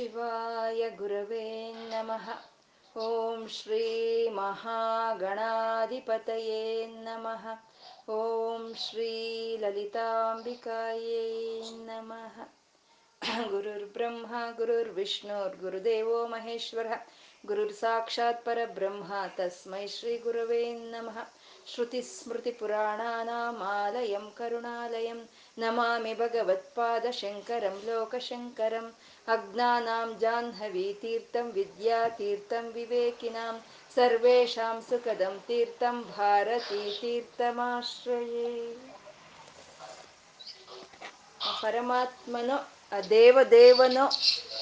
शिवाय गुरवे नमः ॐ श्रीमहागणाधिपतये नमः ॐ श्रीललिताम्बिकायै नमः गुरुर्ब्रह्मा गुरुर्विष्णुर्गुरुदेवो महेश्वरः गुरुर्साक्षात् परब्रह्म तस्मै श्रीगुरवे नमः श्रुतिस्मृतिपुराणानामालयं करुणालयं नमामि भगवत्पादशङ्करं लोकशङ्करं अज्ञानां जाह्नवीतीर्थं विद्यातीर्थं विवेकिनां सर्वेषां सुखदं तीर्थं ಭಾರತೀತೀರ್ಥಮಾಶ್ರಯೇ ಪರಮಾತ್ಮನೋ ಆ ದೇವದೇವನೋ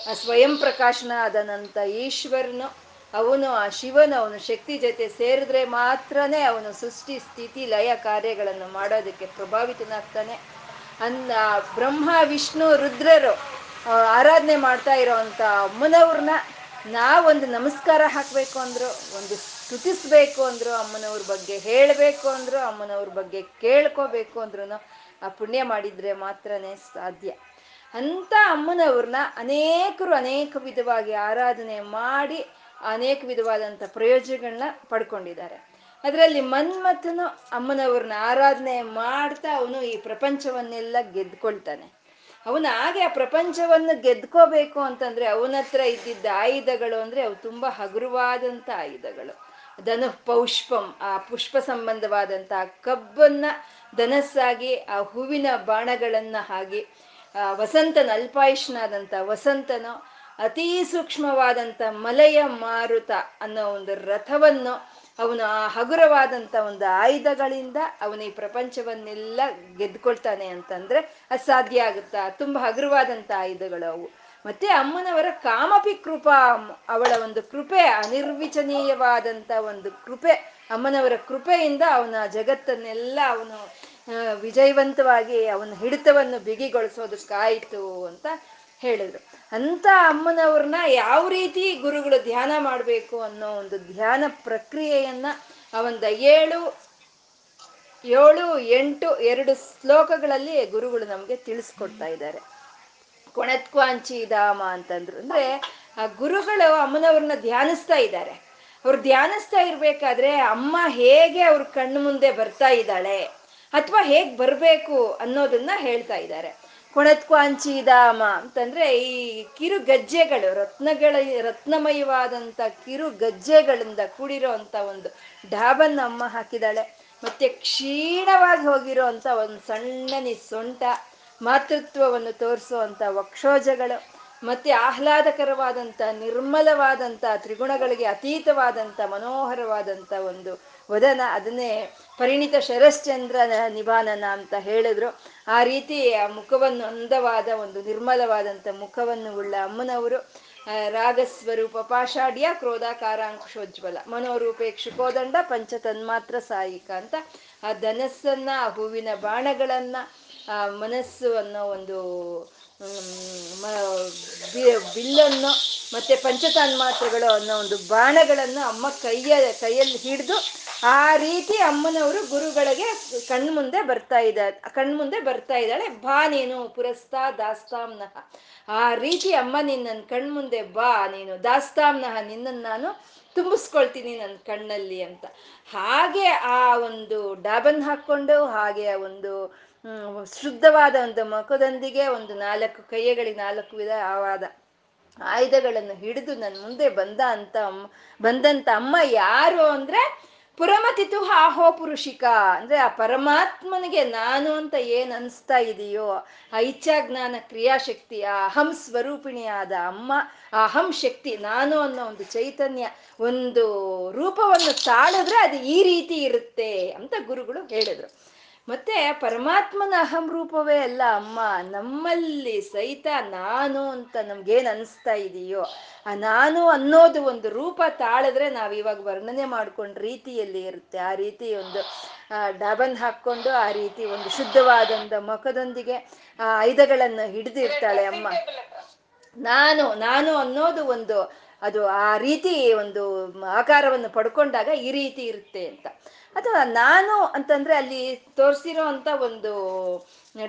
ಆ ಸ್ವಯಂ ಪ್ರಕಾಶನ ಆದನಂತ ಈಶ್ವರನು ಅವನು ಆ ಶಿವನು ಅವನು ಶಕ್ತಿ ಜೊತೆ ಸೇರಿದ್ರೆ ಮಾತ್ರನೇ ಅವನು ಸೃಷ್ಟಿ ಸ್ಥಿತಿ ಲಯ ಕಾರ್ಯಗಳನ್ನು ಮಾಡೋದಕ್ಕೆ ಪ್ರಭಾವಿತನಾಗ್ತಾನೆ ಅಂದ ಬ್ರಹ್ಮ ವಿಷ್ಣು ರುದ್ರರು ಆರಾಧನೆ ಮಾಡ್ತಾ ಇರೋವಂಥ ಅಮ್ಮನವ್ರನ್ನ ನಾವೊಂದು ನಮಸ್ಕಾರ ಹಾಕಬೇಕು ಅಂದ್ರು, ಒಂದು ಸ್ತುತಿಸ್ಬೇಕು ಅಂದ್ರು ಅಮ್ಮನವ್ರ ಬಗ್ಗೆ ಹೇಳಬೇಕು ಅಂದ್ರು, ಅಮ್ಮನವ್ರ ಬಗ್ಗೆ ಕೇಳ್ಕೋಬೇಕು ಅಂದ್ರು ಆ ಪುಣ್ಯ ಮಾಡಿದ್ರೆ ಮಾತ್ರನೇ ಸಾಧ್ಯ. ಅಂತ ಅಮ್ಮನವ್ರನ್ನ ಅನೇಕರು ಅನೇಕ ವಿಧವಾಗಿ ಆರಾಧನೆ ಮಾಡಿ ಅನೇಕ ವಿಧವಾದಂಥ ಪ್ರಯೋಜನಗಳನ್ನ ಪಡ್ಕೊಂಡಿದ್ದಾರೆ. ಅದರಲ್ಲಿ ಮನ್ಮಥನು ಅಮ್ಮನವ್ರನ್ನ ಆರಾಧನೆ ಮಾಡ್ತಾ ಅವನು ಈ ಪ್ರಪಂಚವನ್ನೆಲ್ಲ ಗೆದ್ಕೊಳ್ತಾನೆ. ಅವನ ಹಾಗೆ ಆ ಪ್ರಪಂಚವನ್ನು ಗೆದ್ಕೋಬೇಕು ಅಂತಂದ್ರೆ ಅವನ ಹತ್ರ ಇದ್ದಿದ್ದ ಆಯುಧಗಳು ಅಂದ್ರೆ ಅವು ತುಂಬಾ ಹಗುರವಾದಂತ ಆಯುಧಗಳು. ಧನು ಪೌಷ್ಪಂ, ಆ ಪುಷ್ಪ ಸಂಬಂಧವಾದಂಥ ಕಬ್ಬನ್ನ ಧನಸ್ಸಾಗಿ, ಆ ಹೂವಿನ ಬಾಣಗಳನ್ನ ಹಾಗೆ ವಸಂತನ ಅಲ್ಪಾಯುಷ್ನಾದಂಥ ವಸಂತನು ಅತೀ ಸೂಕ್ಷ್ಮವಾದಂಥ ಮಲಯ ಮಾರುತ ಅನ್ನೋ ಒಂದು ರಥವನ್ನು ಅವನು ಆ ಹಗುರವಾದಂಥ ಒಂದು ಆಯುಧಗಳಿಂದ ಅವನು ಈ ಪ್ರಪಂಚವನ್ನೆಲ್ಲ ಗೆದ್ಕೊಳ್ತಾನೆ ಅಂತಂದ್ರೆ ಅದು ಸಾಧ್ಯ ಆಗುತ್ತಾ? ತುಂಬಾ ಹಗುರವಾದಂಥ ಆಯುಧಗಳು ಅವು. ಮತ್ತೆ ಅಮ್ಮನವರ ಕಾಮಪಿ ಕೃಪಾ ಅವಳ ಒಂದು ಕೃಪೆ ಅನಿರ್ವಿಚನೀಯವಾದಂಥ ಒಂದು ಕೃಪೆ, ಅಮ್ಮನವರ ಕೃಪೆಯಿಂದ ಅವನ ಜಗತ್ತನ್ನೆಲ್ಲ ಅವನು ವಿಜಯವಂತವಾಗಿ ಅವನ ಹಿಡಿತವನ್ನು ಬಿಗಿಗೊಳಿಸೋದಕ್ಕಾಯಿತು ಅಂತ ಹೇಳಿದ್ರು. ಅಂತ ಅಮ್ಮನವ್ರನ್ನ ಯಾವ ರೀತಿ ಗುರುಗಳು ಧ್ಯಾನ ಮಾಡಬೇಕು ಅನ್ನೋ ಒಂದು ಧ್ಯಾನ ಪ್ರಕ್ರಿಯೆಯನ್ನ ಒಂದು ಏಳು ಏಳು, ಎಂಟು, ಎರಡು ಶ್ಲೋಕಗಳಲ್ಲಿ ಗುರುಗಳು ನಮಗೆ ತಿಳಿಸ್ಕೊಡ್ತಾ ಇದ್ದಾರೆ. ಕೊಣತ್ವಾಂಚಿ ಧಾಮ ಅಂತಂದ್ರು. ಅಂದ್ರೆ ಆ ಗುರುಗಳು ಅಮ್ಮನವ್ರನ್ನ ಧ್ಯಾನಿಸ್ತಾ ಇದ್ದಾರೆ. ಅವ್ರು ಧ್ಯಾನಿಸ್ತಾ ಇರ್ಬೇಕಾದ್ರೆ ಅಮ್ಮ ಹೇಗೆ ಅವ್ರ ಕಣ್ಣು ಮುಂದೆ ಬರ್ತಾ ಇದ್ದಾಳೆ ಅಥವಾ ಹೇಗ್ ಬರ್ಬೇಕು ಅನ್ನೋದನ್ನ ಹೇಳ್ತಾ ಇದ್ದಾರೆ. ಕೊಣತ್ವಾಂಚಿಧಾಮ ಅಂತಂದ್ರೆ ಈ ಕಿರು ಗಜ್ಜೆಗಳು, ರತ್ನಗಳ, ರತ್ನಮಯವಾದಂತ ಕಿರು ಗಜ್ಜೆಗಳಿಂದ ಕೂಡಿರೋ ಒಂದು ಡಾಬನ್ನ ಅಮ್ಮ ಹಾಕಿದ್ದಾಳೆ ಮತ್ತೆ ಕ್ಷೀಣವಾಗಿ ಹೋಗಿರೋ ಅಂತ ಒಂದು ಸಣ್ಣನಿ ಸೊಂಟ ಮಾತೃತ್ವವನ್ನು ತೋರಿಸುವಂತ ವಕ್ಷೋಜಗಳು, ಮತ್ತೆ ಆಹ್ಲಾದಕರವಾದಂಥ ನಿರ್ಮಲವಾದಂಥ ತ್ರಿಗುಣಗಳಿಗೆ ಅತೀತವಾದಂಥ ಮನೋಹರವಾದಂಥ ಒಂದು ವದನ, ಅದನ್ನೇ ಪರಿಣಿತ ಶರಶ್ಚಂದ್ರನ ನಿಭಾನನ ಅಂತ ಹೇಳಿದ್ರು. ಆ ರೀತಿ ಆ ಮುಖವನ್ನು ಅಂದವಾದ ಒಂದು ನಿರ್ಮಲವಾದಂಥ ಮುಖವನ್ನು ಉಳ್ಳ ಅಮ್ಮನವರು ರಾಗಸ್ವರೂಪ ಪಾಷಾಢ್ಯ ಕ್ರೋಧಾಕಾರಾಂಕುಶೋಜ್ವಲ ಮನೋರೂಪೇ ಕ್ಷುಕೋದಂಡ ಪಂಚ ತನ್ಮಾತ್ರ ಸಾಯಿಕ ಅಂತ ಆ ಧನಸ್ಸನ್ನ, ಆ ಹೂವಿನ ಬಾಣಗಳನ್ನ, ಆ ಮನಸ್ಸು ಅನ್ನೋ ಒಂದು ಬಿಲ್ಲನ್ನು ಮತ್ತೆ ಪಂಚತನ್ಮಾತ್ರಗಳು ಅನ್ನೋ ಒಂದು ಬಾಣಗಳನ್ನು ಅಮ್ಮ ಕೈಯ, ಕೈಯಲ್ಲಿ ಹಿಡಿದು ಆ ರೀತಿ ಅಮ್ಮನವರು ಗುರುಗಳಿಗೆ ಕಣ್ಮುಂದೆ ಬರ್ತಾ ಇದ್ದಾರೆ ಕಣ್ಮುಂದೆ ಬರ್ತಾ ಇದ್ದಾಳೆ. ಬಾ ನೀನು, ಪುರಸ್ತಾ ದಾಸ್ತಾಂನಹ ಆ ರೀತಿ ಅಮ್ಮ ನೀನ್ ನನ್ನ ಕಣ್ಮುಂದೆ ಬಾ ನೀನು ದಾಸ್ತಾಮ್ನಹ ನಿನ್ನನ್ನು ನಾನು ತುಂಬಿಸ್ಕೊಳ್ತೀನಿ ನನ್ನ ಕಣ್ಣಲ್ಲಿ ಅಂತ. ಹಾಗೆ ಆ ಒಂದು ಡಾಬನ್ ಹಾಕ್ಕೊಂಡು, ಹಾಗೆ ಆ ಒಂದು ಶುದ್ಧವಾದ ಒಂದು ಮುಖದೊಂದಿಗೆ ಒಂದು ನಾಲ್ಕು ಕೈಯಗಳಿಗೆ ನಾಲ್ಕು ವಿಧವಾದ ಆಯುಧಗಳನ್ನು ಹಿಡಿದು ನನ್ನ ಮುಂದೆ ಬಂದ ಅಂತ ಬಂದಂತ ಅಮ್ಮ ಯಾರು ಅಂದ್ರೆ ಪುರಮತಿತು ಆಹೋ ಪುರುಷಿಕ. ಅಂದ್ರೆ ಆ ಪರಮಾತ್ಮನಿಗೆ ನಾನು ಅಂತ ಏನ್ ಅನ್ಸ್ತಾ ಇದೆಯೋ, ಆ ಇಚ್ಛಾಜ್ಞಾನ ಕ್ರಿಯಾಶಕ್ತಿ ಆ ಅಹಂ ಸ್ವರೂಪಿಣಿಯಾದ ಅಮ್ಮ ಆ ಅಹಂ ಶಕ್ತಿ ನಾನು ಅನ್ನೋ ಒಂದು ಚೈತನ್ಯ, ಒಂದು ರೂಪವನ್ನು ತಾಳಿದ್ರೆ ಅದು ಈ ರೀತಿ ಇರುತ್ತೆ ಅಂತ ಗುರುಗಳು ಹೇಳಿದ್ರು. ಮತ್ತೆ ಪರಮಾತ್ಮನ ಅಹಂ ರೂಪವೇ ಅಲ್ಲ, ಅಮ್ಮ, ನಮ್ಮಲ್ಲಿ ಸಹಿತ ನಾನು ಅಂತ ನಮ್ಗೇನ್ ಅನಿಸ್ತಾ ಇದೆಯೋ, ಆ ನಾನು ಅನ್ನೋದು ಒಂದು ರೂಪ ತಾಳಿದ್ರೆ ನಾವ್ ಇವಾಗ ವರ್ಣನೆ ಮಾಡ್ಕೊಂಡ್ ರೀತಿಯಲ್ಲಿ ಇರುತ್ತೆ. ಆ ರೀತಿ ಒಂದು ಡಾಬನ್ ಹಾಕೊಂಡು ಆ ರೀತಿ ಒಂದು ಶುದ್ಧವಾದಂತ ಮುಖದೊಂದಿಗೆ, ಆ ಆಯುಧಗಳನ್ನ ಹಿಡಿದಿರ್ತಾಳೆ ಅಮ್ಮ. ನಾನು ನಾನು ಅನ್ನೋದು ಒಂದು, ಅದು ಆ ರೀತಿ ಒಂದು ಆಕಾರವನ್ನು ಪಡ್ಕೊಂಡಾಗ ಈ ರೀತಿ ಇರುತ್ತೆ ಅಂತ. ಅಥವಾ ನಾನು ಅಂತಂದ್ರೆ ಅಲ್ಲಿ ತೋರಿಸಿರೋ ಅಂತ ಒಂದು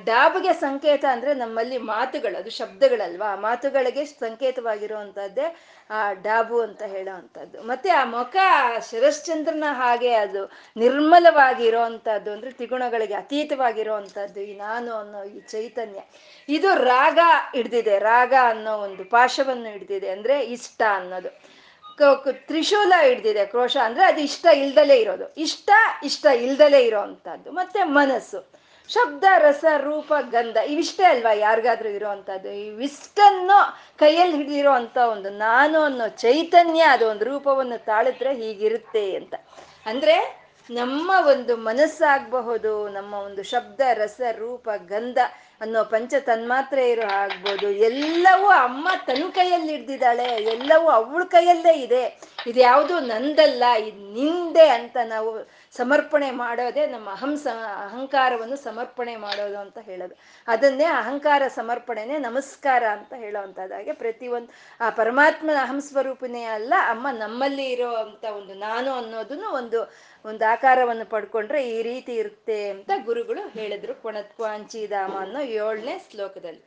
ಡಾಬ್ಗೆ ಸಂಕೇತ ಅಂದ್ರೆ ನಮ್ಮಲ್ಲಿ ಮಾತುಗಳು, ಅದು ಶಬ್ದಗಳಲ್ವಾ? ಮಾತುಗಳಿಗೆ ಸಂಕೇತವಾಗಿರುವಂತಹದ್ದೇ ಆ ಡಾಬು ಅಂತ ಹೇಳೋ ಅಂಥದ್ದು ಮತ್ತೆ ಆ ಮುಖ ಶರಶ್ಚಂದ್ರನ ಹಾಗೆ ಅದು ನಿರ್ಮಲವಾಗಿರೋ ಅಂಥದ್ದು ಅಂದ್ರೆ ತ್ರಿಗುಣಗಳಿಗೆ ಅತೀತವಾಗಿರೋ ಈ ನಾನು ಅನ್ನೋ ಈ ಚೈತನ್ಯ. ಇದು ರಾಗ ಹಿಡ್ದಿದೆ. ರಾಗ ಅನ್ನೋ ಒಂದು ಪಾಶವನ್ನು ಹಿಡ್ದಿದೆ ಅಂದ್ರೆ ಇಷ್ಟ ಅನ್ನೋದು. ತ್ರಿಶೂಲ ಹಿಡ್ದಿದೆ ಕ್ರೋಶ ಅಂದ್ರೆ ಅದು ಇಷ್ಟ ಇಲ್ದಲೇ ಇರೋದು. ಇಷ್ಟ ಇಷ್ಟ ಇಲ್ದಲೇ ಇರೋ ಅಂಥದ್ದು. ಮತ್ತೆ ಮನಸ್ಸು. ಶಬ್ದ, ರಸ, ರೂಪ, ಗಂಧ ಇವಿಷ್ಟೇ ಅಲ್ವಾ ಯಾರಿಗಾದ್ರೂ ಇರೋವಂಥದ್ದು ಇವಿಷ್ಟನ್ನು ಕೈಯಲ್ಲಿ ಹಿಡಿದಿರೋ ಅಂತ ಒಂದು ನಾನು ಅನ್ನೋ ಚೈತನ್ಯ ಅದು ಒಂದು ರೂಪವನ್ನು ತಾಳಿದ್ರೆ ಹೀಗಿರುತ್ತೆ ಅಂತ. ಅಂದ್ರೆ ನಮ್ಮ ಒಂದು ಮನಸ್ಸಾಗಬಹುದು, ನಮ್ಮ ಒಂದು ಶಬ್ದ, ರಸ, ರೂಪ, ಗಂಧ ಅನ್ನೋ ಪಂಚ ತನ್ಮಾತ್ರೆ ಇರೋ ಆಗ್ಬೋದು. ಎಲ್ಲವೂ ಅಮ್ಮ ತನ್ನ ಕೈಯಲ್ಲಿ ಹಿಡ್ದಿದ್ದಾಳೆ, ಎಲ್ಲವೂ ಅವಳ ಕೈಯಲ್ಲೇ ಇದೆ. ಇದು ಯಾವುದು ನಂದಲ್ಲ, ಇದು ನಿಂದೆ ಅಂತ ನಾವು ಸಮರ್ಪಣೆ ಮಾಡೋದೇ ನಮ್ಮ ಅಹಂ ಸ ಅಹಂಕಾರವನ್ನು ಸಮರ್ಪಣೆ ಮಾಡೋದು ಅಂತ ಹೇಳೋದು. ಅದನ್ನೇ ಅಹಂಕಾರ ಸಮರ್ಪಣೆನೆ ನಮಸ್ಕಾರ ಅಂತ ಹೇಳೋವಂಥದ್ದಾಗೆ ಪ್ರತಿಯೊಂದು ಆ ಪರಮಾತ್ಮನ ಅಹಂ ಸ್ವರೂಪನೇ ಅಲ್ಲ, ಅಮ್ಮ ನಮ್ಮಲ್ಲಿ ಇರೋ ಅಂತ ಒಂದು ನಾನು ಅನ್ನೋದನ್ನು ಒಂದು ಒಂದು ಆಕಾರವನ್ನು ಪಡ್ಕೊಂಡ್ರೆ ಈ ರೀತಿ ಇರುತ್ತೆ ಅಂತ ಗುರುಗಳು ಹೇಳಿದ್ರು. ಕೊಣತ್ವಾಂಚಿಧಾಮ ಅನ್ನೋ ಏಳನೇ ಶ್ಲೋಕದಲ್ಲಿ.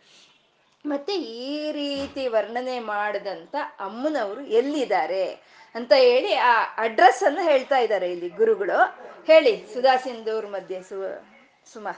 ಮತ್ತೆ ಈ ರೀತಿ ವರ್ಣನೆ ಮಾಡಿದಂತ ಅಮ್ಮನವರು ಎಲ್ಲಿದ್ದಾರೆ ಅಂತ ಹೇಳಿ ಆ ಅಡ್ರೆಸ್ ಅನ್ನು ಹೇಳ್ತಾ ಇದ್ದಾರೆ ಇಲ್ಲಿ ಗುರುಗಳು. ಹೇಳಿ ಸುಧಾ ಸಿಂಧೂರ್ ಮಧ್ಯೆ ಸು ಸುಮಾ.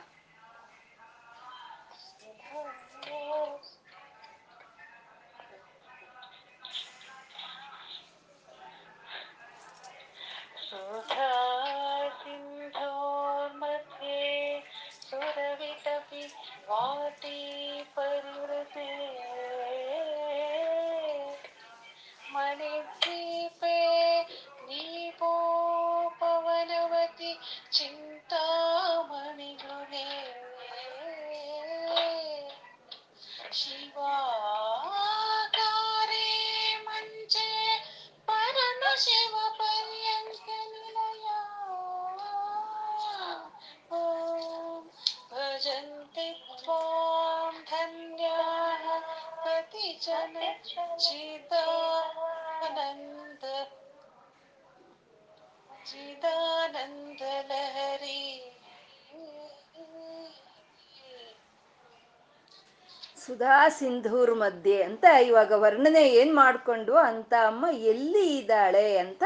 ಸುಧಾ ಸಿಂಧೂರ್ ಮಧ್ಯೆ ಅಂತ ಇವಾಗ ವರ್ಣನೆ ಏನ್ ಮಾಡ್ಕೊಂಡು ಅಂತ ಅಮ್ಮ ಎಲ್ಲಿ ಇದ್ದಾಳೆ ಅಂತ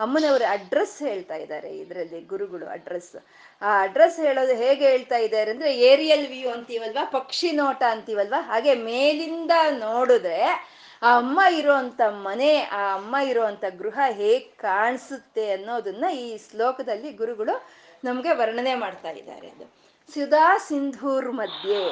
ಅಮ್ಮನವರ ಅಡ್ರೆಸ್ ಹೇಳ್ತಾ ಇದ್ದಾರೆ ಇದರಲ್ಲಿ, ಗುರುಗಳು ಅಡ್ರೆಸ್ ಆ ಅಡ್ರೆಸ್ ಹೇಳೋದು ಹೇಗೆ ಹೇಳ್ತಾ ಇದ್ದಾರೆ ಅಂದ್ರೆ ಏರಿಯಲ್ ವ್ಯೂ ಅಂತೀವಲ್ವಾ, ಪಕ್ಷಿ ನೋಟ ಅಂತೀವಲ್ವಾ, ಹಾಗೆ ಮೇಲಿಂದ ನೋಡಿದ್ರೆ ಆ ಅಮ್ಮ ಇರುವಂತ ಮನೆ, ಆ ಅಮ್ಮ ಇರುವಂತ ಗೃಹ ಹೇಗ್ ಕಾಣಿಸುತ್ತೆ ಅನ್ನೋದನ್ನ ಈ ಶ್ಲೋಕದಲ್ಲಿ ಗುರುಗಳು ನಮ್ಗೆ ವರ್ಣನೆ ಮಾಡ್ತಾ ಇದ್ದಾರೆ ಅದು. ಸುಧಾ ಸಿಂಧೂರ್ ಮಧ್ಯೆ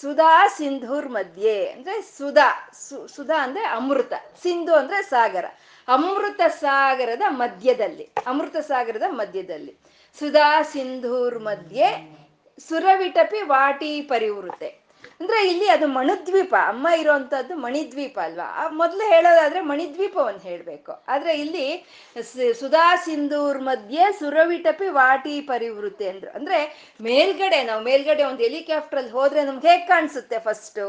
ಸುಧಾ ಸಿಂಧೂರ್ ಮಧ್ಯೆ ಅಂದ್ರೆ ಸುಧಾ ಸುಧಾ ಅಂದ್ರೆ ಅಮೃತ, ಸಿಂಧು ಅಂದ್ರೆ ಸಾಗರ, ಅಮೃತ ಸಾಗರದ ಮಧ್ಯದಲ್ಲಿ, ಅಮೃತ ಸಾಗರದ ಮಧ್ಯದಲ್ಲಿ. ಸುಧಾ ಸಿಂಧೂರ್ ಮಧ್ಯೆ ಸುರವಿಟಪಿ ವಾಟಿ ಪರಿವೃತೆ. ಅಂದ್ರೆ ಇಲ್ಲಿ ಅದು ಮಣುದ್ವೀಪ, ಅಮ್ಮ ಇರುವಂತಹದ್ದು ಮಣಿದ್ವೀಪ ಅಲ್ವಾ? ಮೊದ್ಲು ಹೇಳೋದಾದ್ರೆ ಒಂದು ಹೇಳ್ಬೇಕು. ಆದ್ರೆ ಇಲ್ಲಿ ಸುಧಾ ಸಿಂಧೂರ್ ಮಧ್ಯೆ ಸುರವಿಟಪಿ ವಾಟಿ ಪರಿವೃತ್ತಿ ಅಂದ್ರು. ಅಂದ್ರೆ ಮೇಲ್ಗಡೆ, ನಾವು ಮೇಲ್ಗಡೆ ಒಂದು ಹೆಲಿಕಾಪ್ಟರ್ ಅಲ್ಲಿ ಹೋದ್ರೆ ನಮ್ಗೆ ಹೇಗೆ ಕಾಣಿಸುತ್ತೆ ಫಸ್ಟ್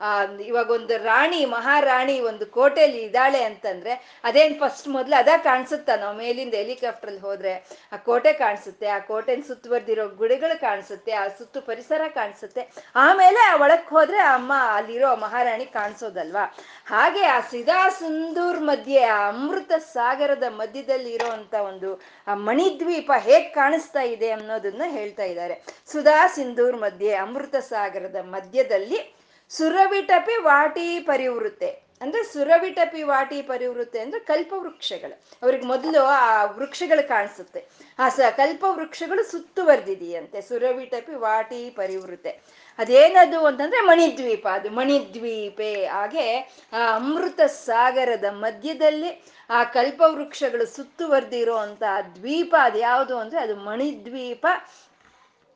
ಆ, ಇವಾಗ ಒಂದು ರಾಣಿ, ಮಹಾರಾಣಿ ಒಂದು ಕೋಟೆಯಲ್ಲಿ ಇದ್ದಾಳೆ ಅಂತಂದ್ರೆ ಅದೇನ್ ಫಸ್ಟ್ ಮೊದ್ಲು ಅದ ಕಾಣಿಸುತ್ತ? ನಾವು ಮೇಲಿಂದ ಹೆಲಿಕಾಪ್ಟರ್ ಅಲ್ಲಿ ಹೋದ್ರೆ ಆ ಕೋಟೆ ಕಾಣಿಸುತ್ತೆ, ಆ ಕೋಟೆನ ಸುತ್ತುವರೆದಿರೋ ಗುಡಿಗಳು ಕಾಣಿಸುತ್ತೆ, ಆ ಸುತ್ತು ಪರಿಸರ ಕಾಣಿಸುತ್ತೆ. ಆಮೇಲೆ ಆ ಒಳಕ್ ಹೋದ್ರೆ ಅಮ್ಮ ಅಲ್ಲಿರೋ ಮಹಾರಾಣಿ ಕಾಣಿಸೋದಲ್ವಾ? ಹಾಗೆ ಆ ಸಿದಾ ಸುಂದೂರ್ ಮಧ್ಯೆ, ಆ ಅಮೃತ ಸಾಗರದ ಮಧ್ಯದಲ್ಲಿ ಇರೋಂತ ಒಂದು ಆ ಮಣಿದ್ವೀಪ ಹೇಗ್ ಕಾಣಿಸ್ತಾ ಇದೆ ಅನ್ನೋದನ್ನ ಹೇಳ್ತಾ ಇದ್ದಾರೆ. ಸುಧಾ ಸಿಂಧೂರ್ ಮಧ್ಯೆ, ಅಮೃತ ಸಾಗರದ ಮಧ್ಯದಲ್ಲಿ ಸುರವಿಟಪಿ ವಾಟಿ ಪರಿವೃತ್ತೆ. ಅಂದ್ರೆ ಸುರವಿಟಪಿ ವಾಟಿ ಪರಿವೃತ್ತೆ ಅಂದ್ರೆ ಕಲ್ಪ ವೃಕ್ಷಗಳು ಅವ್ರಿಗೆ ಮೊದಲು ಆ ವೃಕ್ಷಗಳು ಕಾಣಿಸುತ್ತೆ. ಆ ಸ ಕಲ್ಪ ವೃಕ್ಷಗಳು ಸುತ್ತುವರೆದಿದೆಯಂತೆ. ಸುರವಿಟಪಿ ವಾಟಿ ಪರಿವೃತ್ತೆ. ಅದೇನದು ಅಂತಂದ್ರೆ ಮಣಿದ್ವೀಪ. ಅದು ಮಣಿದ್ವೀಪೆ ಹಾಗೆ, ಆ ಅಮೃತ ಸಾಗರದ ಮಧ್ಯದಲ್ಲಿ ಆ ಕಲ್ಪವೃಕ್ಷಗಳು ಸುತ್ತುವರೆದಿರೋ ಅಂತ ದ್ವೀಪ ಅದು ಯಾವುದು ಅಂದ್ರೆ ಅದು ಮಣಿದ್ವೀಪ.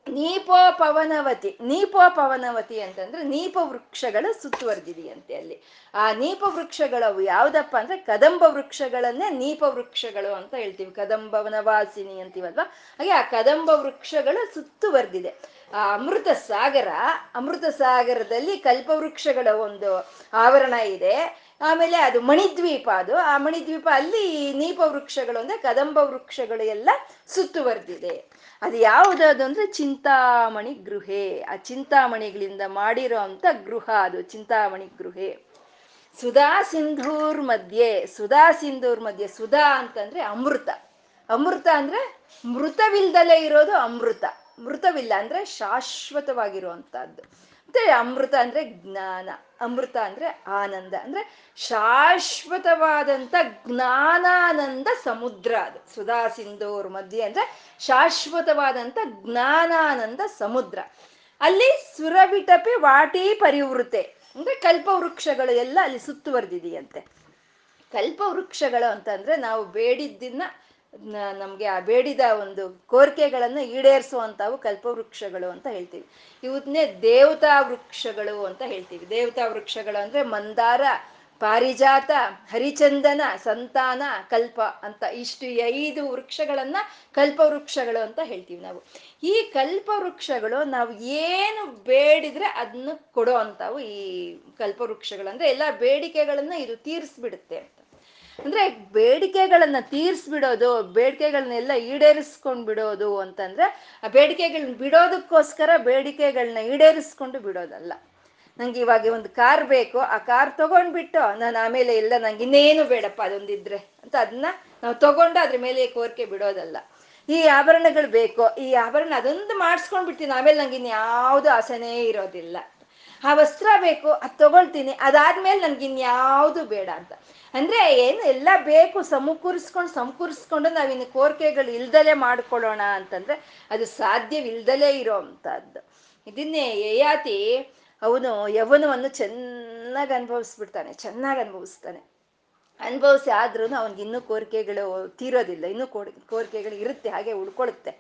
ನೀಪೋ ಪವನವತಿ ನೀಪೋ ಪವನವತಿ ಅಂತಂದ್ರೆ ನೀಪ ವೃಕ್ಷಗಳು ಸುತ್ತುವರೆದಿದೆಯಂತೆ ಅಲ್ಲಿ. ಆ ನೀಪ ವೃಕ್ಷಗಳು ಯಾವ್ದಪ್ಪ ಅಂದ್ರೆ ಕದಂಬ ವೃಕ್ಷಗಳನ್ನೇ ನೀಪ ವೃಕ್ಷಗಳು ಅಂತ ಹೇಳ್ತೀವಿ. ಕದಂಬ ವನವಾಸಿನಿ ಅಂತೀವಲ್ವಾ? ಹಾಗೆ ಆ ಕದಂಬ ವೃಕ್ಷಗಳು ಸುತ್ತುವರೆದಿದೆ. ಆ ಅಮೃತ ಸಾಗರ, ಅಮೃತ ಸಾಗರದಲ್ಲಿ ಕಲ್ಪವೃಕ್ಷಗಳ ಒಂದು ಆವರಣ ಇದೆ. ಆಮೇಲೆ ಅದು ಮಣಿದ್ವೀಪ ಅದು. ಆ ಮಣಿದ್ವೀಪ ಅಲ್ಲಿ ನೀಪ ವೃಕ್ಷಗಳು ಅಂದ್ರೆ ಕದಂಬ ವೃಕ್ಷಗಳು ಎಲ್ಲ ಸುತ್ತುವರೆದಿದೆ. ಅದು ಯಾವುದಾದ್ರು ಅಂದ್ರೆ ಚಿಂತಾಮಣಿ ಗೃಹೆ. ಆ ಚಿಂತಾಮಣಿಗಳಿಂದ ಮಾಡಿರೋ ಅಂತ ಗೃಹ ಅದು, ಚಿಂತಾಮಣಿ ಗೃಹೆ. ಸುಧಾ ಸಿಂಧೂರ್ ಮಧ್ಯೆ, ಸುಧಾ ಸಿಂಧೂರ್ ಮಧ್ಯೆ, ಸುಧಾ ಅಂತಂದ್ರೆ ಅಮೃತ. ಅಮೃತ ಅಂದ್ರೆ ಮೃತವಿಲ್ದಲೇ ಇರೋದು ಅಮೃತ. ಮೃತವಿಲ್ಲ ಅಂದ್ರೆ ಶಾಶ್ವತವಾಗಿರುವಂತಹದ್ದು ಮತ್ತೆ ಅಮೃತ ಅಂದ್ರೆ ಜ್ಞಾನ. ಅಮೃತ ಅಂದ್ರೆ ಆನಂದ. ಅಂದ್ರೆ ಶಾಶ್ವತವಾದಂತ ಜ್ಞಾನಾನಂದ ಸಮುದ್ರ ಅದು. ಸುಧಾ ಸಿಂಧೂರ್ ಮಧ್ಯೆ ಅಂದ್ರೆ ಶಾಶ್ವತವಾದಂತ ಜ್ಞಾನಾನಂದ ಸಮುದ್ರ. ಅಲ್ಲಿ ಸುರವಿಟಪಿ ವಾಟಿ ಪರಿವೃತೆ. ಅಂದ್ರೆ ಕಲ್ಪವೃಕ್ಷಗಳು ಎಲ್ಲ ಅಲ್ಲಿ ಸುತ್ತುವರೆದಿದೆಯಂತೆ. ಕಲ್ಪವೃಕ್ಷಗಳು ಅಂತಂದ್ರೆ ನಾವು ಬೇಡಿದ್ದನ್ನ ನಮ್ಗೆ ಆ ಬೇಡಿದ ಒಂದು ಕೋರಿಕೆಗಳನ್ನ ಈಡೇರಿಸುವಂತವು ಕಲ್ಪವೃಕ್ಷಗಳು ಅಂತ ಹೇಳ್ತೀವಿ. ಇವನ್ನೇ ದೇವತಾ ವೃಕ್ಷಗಳು ಅಂತ ಹೇಳ್ತೀವಿ. ದೇವತಾ ವೃಕ್ಷಗಳು ಅಂದ್ರೆ ಮಂದಾರ, ಪಾರಿಜಾತ, ಹರಿಚಂದನ, ಸಂತಾನ, ಕಲ್ಪ ಅಂತ ಇಷ್ಟು ಐದು ವೃಕ್ಷಗಳನ್ನ ಕಲ್ಪವೃಕ್ಷಗಳು ಅಂತ ಹೇಳ್ತೀವಿ ನಾವು. ಈ ಕಲ್ಪವೃಕ್ಷಗಳು ನಾವು ಏನು ಬೇಡಿದ್ರೆ ಅದನ್ನ ಕೊಡೋ ಅಂತಾವು ಈ ಕಲ್ಪವೃಕ್ಷಗಳು. ಅಂದ್ರೆ ಎಲ್ಲ ಬೇಡಿಕೆಗಳನ್ನ ಇದು ತೀರಿಸ್ಬಿಡುತ್ತೆ. ಅಂದ್ರೆ ಬೇಡಿಕೆಗಳನ್ನ ತೀರಿಸ್ಬಿಡೋದು, ಬೇಡಿಕೆಗಳನ್ನೆಲ್ಲ ಈಡೇರಿಸ್ಕೊಂಡ್ ಬಿಡೋದು ಅಂತಂದ್ರೆ, ಆ ಬೇಡಿಕೆಗಳನ್ನ ಬಿಡೋದಕ್ಕೋಸ್ಕರ ಬೇಡಿಕೆಗಳನ್ನ ಈಡೇರಿಸ್ಕೊಂಡು ಬಿಡೋದಲ್ಲ. ನಂಗೆ ಇವಾಗ ಒಂದು ಕಾರ್ ಬೇಕು, ಆ ಕಾರ್ ತಗೊಂಡ್ಬಿಟ್ಟು ನಾನು ಆಮೇಲೆ ಎಲ್ಲ ನಂಗೆ ಇನ್ನೇನು ಬೇಡಪ್ಪ ಅದೊಂದಿದ್ರೆ ಅಂತ ಅದನ್ನ ನಾವು ತಗೊಂಡು ಅದ್ರ ಮೇಲೆ ಕೋರಿಕೆ ಬಿಡೋದಲ್ಲ. ಈ ಆಭರಣಗಳು ಬೇಕು, ಈ ಆಭರಣ ಅದೊಂದು ಮಾಡಿಸ್ಕೊಂಡ್ಬಿಡ್ತೀನಿ, ಆಮೇಲೆ ನಂಗೆ ಇನ್ಯಾವುದು ಆಸೆನೇ ಇರೋದಿಲ್ಲ. ಆ ವಸ್ತ್ರ ಬೇಕು, ಅದು ತಗೊಳ್ತೀನಿ, ಅದಾದ್ಮೇಲೆ ನನ್ಗೆ ಇನ್ಯಾವುದು ಬೇಡ ಅಂತ. ಅಂದ್ರೆ ಏನು ಎಲ್ಲ ಬೇಕು ಸಮಕೂರಿಸ್ಕೊಂಡು ಸಮಕೂರಿಸ್ಕೊಂಡು ನಾವಿನ್ನು ಕೋರಿಕೆಗಳು ಇಲ್ದಲೆ ಮಾಡ್ಕೊಳ್ಳೋಣ ಅಂತಂದ್ರೆ ಅದು ಸಾಧ್ಯವಿಲ್ದಲೇ ಇರೋ ಅಂತದ್ದು ಇದನ್ನೇ ಯಯಾತಿ ಅವನು ಯವನವನ್ನು ಚೆನ್ನಾಗಿ ಅನುಭವಿಸ್ಬಿಡ್ತಾನೆ, ಚೆನ್ನಾಗಿ ಅನುಭವಿಸ್ತಾನೆ. ಅನುಭವಿಸಿ ಆದ್ರೂ ಅವನಿಗೆ ಇನ್ನೂ ಕೋರಿಕೆಗಳು ತೀರೋದಿಲ್ಲ, ಇನ್ನೂ ಕೋರ್ ಕೋರಿಕೆಗಳು ಇರುತ್ತೆ, ಹಾಗೆ ಉಳ್ಕೊಳುತ್ತೆ.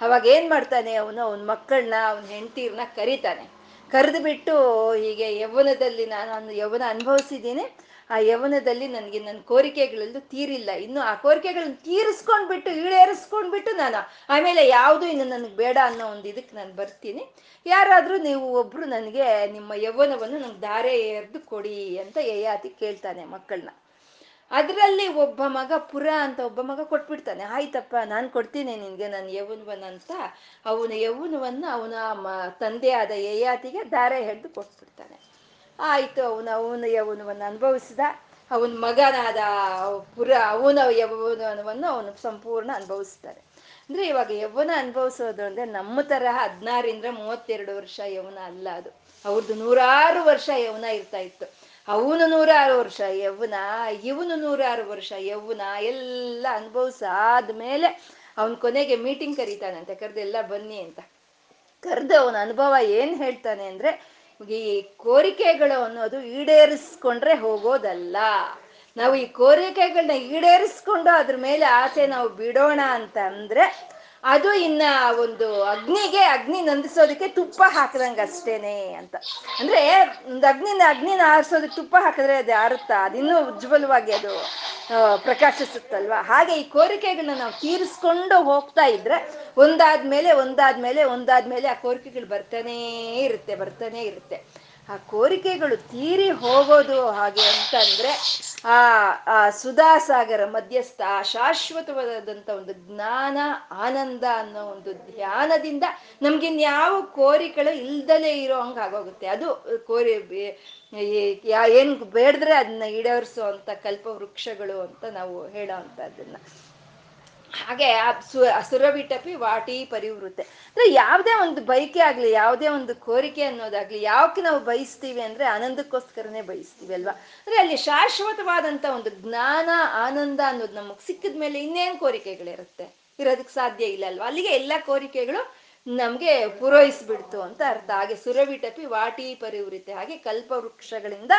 ಅವಾಗ ಏನ್ ಮಾಡ್ತಾನೆ ಅವನು? ಅವನ ಮಕ್ಕಳನ್ನ ಅವನ ಹೆಂಡತಿರನ್ನ ಕರೀತಾನೆ. ಕರೆದು ಬಿಟ್ಟು ಹೀಗೆ ಯೌವನದಲ್ಲಿ ನಾನು ಯೌವನ ಅನುಭವಿಸಿದ್ದೀನಿ. ಆ ಯೌವನದಲ್ಲಿ ನನಗೆ ನನ್ನ ಕೋರಿಕೆಗಳಲ್ಲೂ ತೀರಿಲ್ಲ. ಇನ್ನು ಆ ಕೋರಿಕೆಗಳನ್ನ ತೀರಿಸ್ಕೊಂಡ್ಬಿಟ್ಟು ಈಳೇರಿಸ್ಕೊಂಡ್ಬಿಟ್ಟು ನಾನು ಆಮೇಲೆ ಯಾವುದು ಇನ್ನು ನನಗೆ ಬೇಡ ಅನ್ನೋ ಒಂದು ಇದಕ್ಕೆ ನಾನು ಬರ್ತೀನಿ. ಯಾರಾದರೂ ನೀವು ಒಬ್ಬರು ನನಗೆ ನಿಮ್ಮ ಯೌವನವನ್ನು ನಂಗೆ ದಾರೆ ಎರೆದು ಕೊಡಿ ಅಂತ ಯಯಾತಿ ಕೇಳ್ತಾನೆ ಮಕ್ಕಳನ್ನ ಅದರಲ್ಲಿ ಒಬ್ಬ ಮಗ ಪುರ ಅಂತ ಒಬ್ಬ ಮಗ ಕೊಟ್ಬಿಡ್ತಾನೆ. ಆಯ್ತಪ್ಪ, ನಾನು ಕೊಡ್ತೀನಿ ನಿನಗೆ ನನ್ನ ಯೌವನವನ್ನ ಅಂತ. ಅವನ ಯೌವನವನ್ನು ಅವನ ಮ ತಂದೆ ಆದ ಯಯಾತಿಗೆ ದಾರೆ ಹಿಡ್ದು ಕೊಟ್ಬಿಡ್ತಾನೆ. ಆಯಿತು, ಅವನು, ಅವನ ಯೌವನವನ್ನು ಅನುಭವಿಸಿದ. ಅವನ ಮಗನಾದ ಪುರ, ಅವನ ಯೌವನವನ್ನು ಅವನು ಸಂಪೂರ್ಣ ಅನುಭವಿಸ್ತಾರೆ. ಅಂದ್ರೆ ಇವಾಗ ಯೌವನ ಅನುಭವಿಸೋದು ಅಂದ್ರೆ ನಮ್ಮ ತರಹ ಹದಿನಾರಿಂದ ಮೂವತ್ತೆರಡು ವರ್ಷ ಯೌವನ ಅಲ್ಲ ಅದು. ಅವ್ರದ್ದು ನೂರಾರು ವರ್ಷ ಯೌವನ ಇರ್ತಾ ಇತ್ತು. ಅವನು ನೂರಾರು ವರ್ಷ, ಯವ್ವನ, ಇವನು ನೂರಾರು ವರ್ಷ, ಯವ್ವನ, ಎಲ್ಲ ಅನುಭವಿಸಾದ್ಮೇಲೆ ಅವನ್ ಕೊನೆಗೆ ಮೀಟಿಂಗ್ ಕರೀತಾನಂತೆ. ಕರೆದೆಲ್ಲ ಬನ್ನಿ ಅಂತ. ಕರೆದು ಅವನ ಅನುಭವ ಏನ್ ಹೇಳ್ತಾನೆ ಅಂದ್ರೆ, ಈ ಕೋರಿಕೆಗಳು ಅನ್ನೋದು ಈಡೇರಿಸ್ಕೊಂಡ್ರೆ ಹೋಗೋದಲ್ಲ. ನಾವು ಈ ಕೋರಿಕೆಗಳನ್ನ ಈಡೇರಿಸ್ಕೊಂಡು ಅದ್ರ ಮೇಲೆ ಆಸೆ ನಾವು ಬಿಡೋಣ ಅಂತ ಅಂದ್ರೆ ಅದು ಇನ್ನ ಒಂದು ಅಗ್ನಿಗೆ ಅಗ್ನಿ ನಂದಿಸೋದಕ್ಕೆ ತುಪ್ಪ ಹಾಕದಂಗ ಅಷ್ಟೇನೆ ಅಂತ. ಅಂದ್ರೆ ಒಂದು ಅಗ್ನಿನ ಅಗ್ನಿನ ಆರಿಸೋದಕ್ಕೆ ತುಪ್ಪ ಹಾಕಿದ್ರೆ ಅದು ಆರುತ್ತಾ ಅದಿನ್ನೂ ಉಜ್ವಲವಾಗಿ ಅದು ಪ್ರಕಾಶಿಸುತ್ತಲ್ವಾ? ಹಾಗೆ ಈ ಕೋರಿಕೆಗಳನ್ನ ನಾವು ತೀರಿಸ್ಕೊಂಡು ಹೋಗ್ತಾ ಇದ್ರೆ ಒಂದಾದ್ಮೇಲೆ ಒಂದಾದ್ಮೇಲೆ ಒಂದಾದ್ಮೇಲೆ ಆ ಕೋರಿಕೆಗಳು ಬರ್ತಾನೇ ಇರುತ್ತೆ, ಬರ್ತಾನೆ ಇರುತ್ತೆ. ಆ ಕೋರಿಕೆಗಳು ತೀರಿ ಹೋಗೋದು ಹಾಗೆ ಅಂತಂದ್ರೆ ಆ ಆ ಸುಧಾಸಾಗರ ಮಧ್ಯಸ್ಥ, ಆ ಶಾಶ್ವತವಾದಂಥ ಒಂದು ಜ್ಞಾನ, ಆನಂದ ಅನ್ನೋ ಒಂದು ಧ್ಯಾನದಿಂದ ನಮ್ಗಿನ್ಯಾವ ಕೋರಿಕೆಗಳು ಇಲ್ದಲೇ ಇರೋ ಹಂಗೆ ಆಗೋಗುತ್ತೆ. ಅದು ಕೋರಿ ಏನ್ ಬೇಡದ್ರೆ ಅದನ್ನ ಈಡೇರಿಸೋ ಅಂತ ಕಲ್ಪ ವೃಕ್ಷಗಳು ಅಂತ ನಾವು ಹೇಳೋ ಅದನ್ನ ಹಾಗೆ ಸು ಸುರವಿಟಪಿ ವಾಟಿ ಪರಿವೃತ್ತೆ ಅಂದ್ರೆ ಯಾವುದೇ ಒಂದು ಬೈಕೆ ಆಗ್ಲಿ, ಯಾವುದೇ ಒಂದು ಕೋರಿಕೆ ಅನ್ನೋದಾಗ್ಲಿ ಯಾವಕ್ಕೆ ನಾವು ಬಯಸ್ತೀವಿ ಅಂದ್ರೆ ಆನಂದಕ್ಕೋಸ್ಕರನೇ ಬಯಸ್ತೀವಿ ಅಲ್ವಾ? ಅಂದ್ರೆ ಅಲ್ಲಿ ಶಾಶ್ವತವಾದಂತ ಒಂದು ಜ್ಞಾನ, ಆನಂದ ಅನ್ನೋದು ನಮಗ್ ಸಿಕ್ಕಿದ ಮೇಲೆ ಇನ್ನೇನ್ ಕೋರಿಕೆಗಳಿರುತ್ತೆ? ಇರೋದಕ್ಕೆ ಸಾಧ್ಯ ಇಲ್ಲ ಅಲ್ವಾ? ಅಲ್ಲಿಗೆ ಎಲ್ಲ ಕೋರಿಕೆಗಳು ನಮ್ಗೆ ಪೂರೈಸ್ಬಿಡ್ತು ಅಂತ ಅರ್ಥ. ಹಾಗೆ ಸುರವಿಟಪಿ ವಾಟಿ ಪರಿವೃತ್ತೆ. ಹಾಗೆ ಕಲ್ಪವೃಕ್ಷಗಳಿಂದ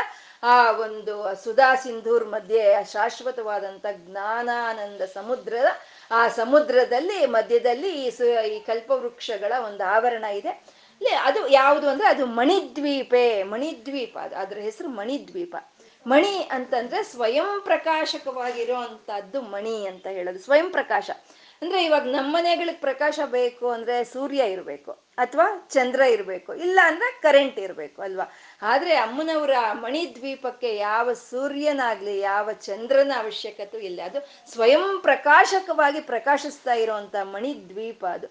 ಆ ಒಂದು ಸುಧಾ ಸಿಂಧೂರ್ ಮಧ್ಯೆ ಶಾಶ್ವತವಾದಂತ ಜ್ಞಾನಾನಂದ ಸಮುದ್ರದ, ಆ ಸಮುದ್ರದಲ್ಲಿ ಮಧ್ಯದಲ್ಲಿ ಈ ಸು, ಈ ಕಲ್ಪವೃಕ್ಷಗಳ ಒಂದು ಆವರಣ ಇದೆ. ಅದು ಯಾವುದು ಅಂದ್ರೆ ಅದು ಮಣಿದ್ವೀಪೆ, ಮಣಿದ್ವೀಪ. ಅದು ಅದ್ರ ಹೆಸರು ಮಣಿದ್ವೀಪ. ಮಣಿ ಅಂತಂದ್ರೆ ಸ್ವಯಂ ಪ್ರಕಾಶಕವಾಗಿರೋ ಅಂತದ್ದು ಮಣಿ ಅಂತ ಹೇಳೋದು. ಸ್ವಯಂ ಪ್ರಕಾಶ. ಅಂದ್ರೆ ಇವಾಗ ನಮ್ಮ ಮನೆಗಳಿಗೆ ಪ್ರಕಾಶ ಬೇಕು ಅಂದ್ರೆ ಸೂರ್ಯ ಇರಬೇಕು ಅಥವಾ ಚಂದ್ರ ಇರಬೇಕು, ಇಲ್ಲ ಅಂದ್ರೆ ಕರೆಂಟ್ ಇರಬೇಕು ಅಲ್ವಾ? ಆದ್ರೆ ಅಮ್ಮನವರ ಮಣಿದ್ವೀಪಕ್ಕೆ ಯಾವ ಸೂರ್ಯನಾಗ್ಲಿ, ಯಾವ ಚಂದ್ರನ ಅವಶ್ಯಕತೆ ಇಲ್ಲ. ಅದು ಸ್ವಯಂ ಪ್ರಕಾಶಕವಾಗಿ ಪ್ರಕಾಶಿಸ್ತಾ ಇರುವಂತ ಮಣಿದ್ವೀಪ ಅದು.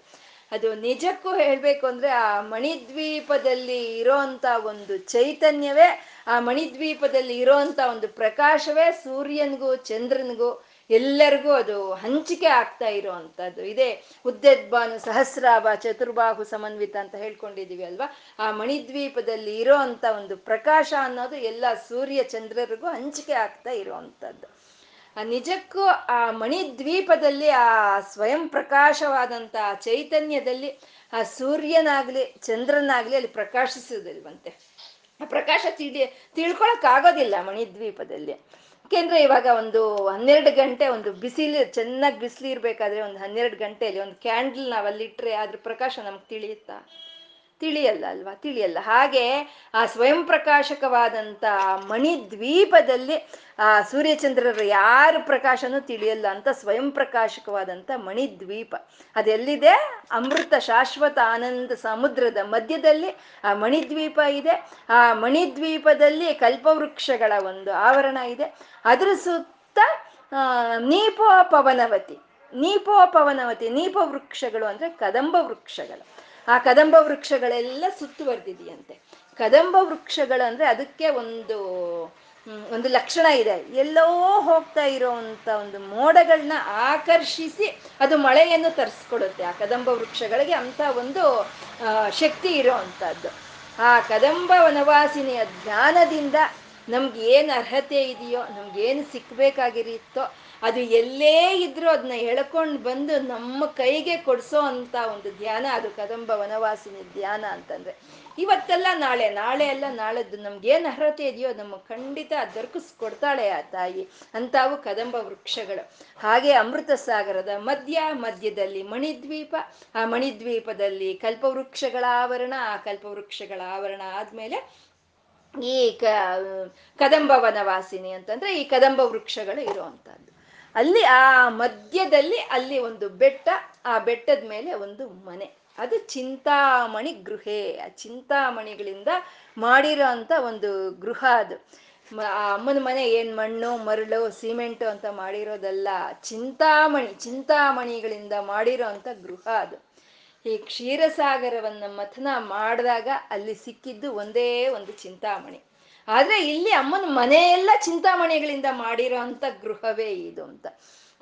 ಅದು ನಿಜಕ್ಕೂ ಹೇಳ್ಬೇಕು ಅಂದ್ರೆ ಆ ಮಣಿದ್ವೀಪದಲ್ಲಿ ಇರೋಂತ ಒಂದು ಚೈತನ್ಯವೇ, ಆ ಮಣಿದ್ವೀಪದಲ್ಲಿ ಇರೋಂತ ಒಂದು ಪ್ರಕಾಶವೇ ಸೂರ್ಯನಿಗೂ, ಚಂದ್ರನಿಗೂ ಎಲ್ಲರಿಗೂ ಅದು ಹಂಚಿಕೆ ಆಗ್ತಾ ಇರುವಂತದ್ದು ಇದೇ ಉದ್ದದ್ಬಾನು ಸಹಸ್ರಾಭ ಚತುರ್ಬಾಹು ಸಮನ್ವಿತ ಅಂತ ಹೇಳ್ಕೊಂಡಿದೀವಿ ಅಲ್ವಾ? ಆ ಮಣಿದ್ವೀಪದಲ್ಲಿ ಇರೋ ಅಂತ ಒಂದು ಪ್ರಕಾಶ ಅನ್ನೋದು ಎಲ್ಲ ಸೂರ್ಯ ಚಂದ್ರರಿಗೂ ಹಂಚಿಕೆ ಆಗ್ತಾ ಇರುವಂತದ್ದು ಆ ನಿಜಕ್ಕೂ ಆ ಮಣಿದ್ವೀಪದಲ್ಲಿ ಆ ಸ್ವಯಂ ಪ್ರಕಾಶವಾದಂತ ಚೈತನ್ಯದಲ್ಲಿ ಆ ಸೂರ್ಯನಾಗ್ಲಿ, ಚಂದ್ರನಾಗ್ಲಿ ಅಲ್ಲಿ ಪ್ರಕಾಶಿಸುವುದಿಲ್ವಂತೆ. ಆ ಪ್ರಕಾಶ ತಿಳಿ ತಿಳ್ಕೊಳಕ್ ಆಗೋದಿಲ್ಲ ಮಣಿದ್ವೀಪದಲ್ಲಿ. ಯಾಕೆಂದ್ರೆ ಇವಾಗ ಒಂದು ಹನ್ನೆರಡು ಗಂಟೆ ಒಂದು ಬಿಸಿಲು, ಚೆನ್ನಾಗಿ ಬಿಸಿಲು ಇರಬೇಕಾದ್ರೆ ಒಂದು ಹನ್ನೆರಡು ಗಂಟೆಯಲ್ಲಿ ಒಂದು ಕ್ಯಾಂಡಲ್ ನಾವು ಅಲ್ಲಿಟ್ಟರೆ ಅದ್ರ ಪ್ರಕಾಶ ನಮ್ಗೆ ತಿಳಿಯುತ್ತಾ? ತಿಳಿಯಲ್ಲ ಅಲ್ವಾ ತಿಳಿಯಲ್ಲ. ಹಾಗೆ ಆ ಸ್ವಯಂ ಮಣಿ ದ್ವೀಪದಲ್ಲಿ ಆ ಸೂರ್ಯಚಂದ್ರರ ಯಾರು ಪ್ರಕಾಶನೂ ತಿಳಿಯಲ್ಲ ಅಂತ ಸ್ವಯಂ ಪ್ರಕಾಶಕವಾದಂಥ ಮಣಿದ್ವೀಪ. ಅದೆಲ್ಲಿದೆ? ಅಮೃತ ಶಾಶ್ವತ ಆನಂದ ಸಮುದ್ರದ ಮಧ್ಯದಲ್ಲಿ ಆ ಮಣಿದ್ವೀಪ ಇದೆ. ಆ ಮಣಿದ್ವೀಪದಲ್ಲಿ ಕಲ್ಪವೃಕ್ಷಗಳ ಒಂದು ಆವರಣ ಇದೆ. ಅದರ ಸುತ್ತ ನೀಪೋ ಪವನವತಿ ನೀಪೋ ಪವನವತಿ ನೀಪ ವೃಕ್ಷಗಳು ಅಂದ್ರೆ ಕದಂಬ ವೃಕ್ಷಗಳು ಆ ಕದಂಬ ವೃಕ್ಷಗಳೆಲ್ಲ ಸುತ್ತುವರೆದಿದೆಯಂತೆ ಕದಂಬ ವೃಕ್ಷಗಳು ಅಂದ್ರೆ ಅದಕ್ಕೆ ಒಂದು ಒಂದು ಲಕ್ಷಣ ಇದೆ. ಎಲ್ಲೋ ಹೋಗ್ತಾ ಇರೋವಂಥ ಒಂದು ಮೋಡಗಳನ್ನ ಆಕರ್ಷಿಸಿ ಅದು ಮಳೆಯನ್ನು ತರಿಸ್ಕೊಡುತ್ತೆ. ಆ ಕದಂಬ ವೃಕ್ಷಗಳಿಗೆ ಅಂತ ಒಂದು ಶಕ್ತಿ ಇರೋ ಅಂಥದ್ದು ಆ ಕದಂಬ ವನವಾಸಿನಿಯ ಜ್ಞಾನದಿಂದ ನಮ್ಗೆ ಏನು ಅರ್ಹತೆ ಇದೆಯೋ ನಮ್ಗೇನು ಸಿಕ್ಕಬೇಕಾಗಿರುತ್ತೋ ಅದು ಎಲ್ಲೇ ಇದ್ರೂ ಅದನ್ನ ಎಳ್ಕೊಂಡು ಬಂದು ನಮ್ಮ ಕೈಗೆ ಕೊಡಿಸೋ ಅಂತ ಒಂದು ಧ್ಯಾನ, ಅದು ಕದಂಬ ವನವಾಸಿನಿ ಧ್ಯಾನ ಅಂತಂದ್ರೆ. ಇವತ್ತೆಲ್ಲ ನಾಳೆ ನಾಳೆ ಅಲ್ಲ, ನಾಳೆದ್ದು ನಮ್ಗೇನು ಅರ್ಹತೆ ಇದೆಯೋ, ನಮ್ಮ ಖಂಡಿತ ದೊರಕಿಸ್ಕೊಡ್ತಾಳೆ ಆ ತಾಯಿ. ಅಂತಾವು ಕದಂಬ ವೃಕ್ಷಗಳು. ಹಾಗೆ ಅಮೃತ ಸಾಗರದ ಮಧ್ಯ, ಮಧ್ಯದಲ್ಲಿ ಮಣಿದ್ವೀಪ. ಆ ಮಣಿದ್ವೀಪದಲ್ಲಿ ಕಲ್ಪವೃಕ್ಷಗಳ ಆವರಣ, ಆ ಕಲ್ಪವೃಕ್ಷಗಳ ಆವರಣ ಆದ್ಮೇಲೆ ಈ ಕ, ಕದಂಬ ವನವಾಸಿನಿ ಅಂತಂದ್ರೆ ಈ ಕದಂಬ ವೃಕ್ಷಗಳು ಇರುವಂತಹದ್ದು. ಅಲ್ಲಿ ಆ ಮಧ್ಯದಲ್ಲಿ ಅಲ್ಲಿ ಒಂದು ಬೆಟ್ಟ, ಆ ಬೆಟ್ಟದ ಮೇಲೆ ಒಂದು ಮನೆ. ಅದು ಚಿಂತಾಮಣಿ ಗೃಹೆ. ಆ ಚಿಂತಾಮಣಿಗಳಿಂದ ಮಾಡಿರೋ ಅಂತ ಒಂದು ಗೃಹ ಅದು. ಆ ಅಮ್ಮನ ಮನೆ ಏನ್ ಮಣ್ಣು, ಮರಳು, ಸಿಮೆಂಟು ಅಂತ ಮಾಡಿರೋದಲ್ಲ, ಚಿಂತಾಮಣಿ, ಚಿಂತಾಮಣಿಗಳಿಂದ ಮಾಡಿರೋ ಗೃಹ ಅದು. ಈ ಕ್ಷೀರಸಾಗರವನ್ನ ಮಥನ ಮಾಡಿದಾಗ ಅಲ್ಲಿ ಸಿಕ್ಕಿದ್ದು ಒಂದೇ ಒಂದು ಚಿಂತಾಮಣಿ. ಆದ್ರೆ ಇಲ್ಲಿ ಅಮ್ಮನ ಮನೆಯೆಲ್ಲ ಚಿಂತಾಮಣಿಗಳಿಂದ ಮಾಡಿರೋ ಅಂತ ಗೃಹವೇ ಇದು ಅಂತ.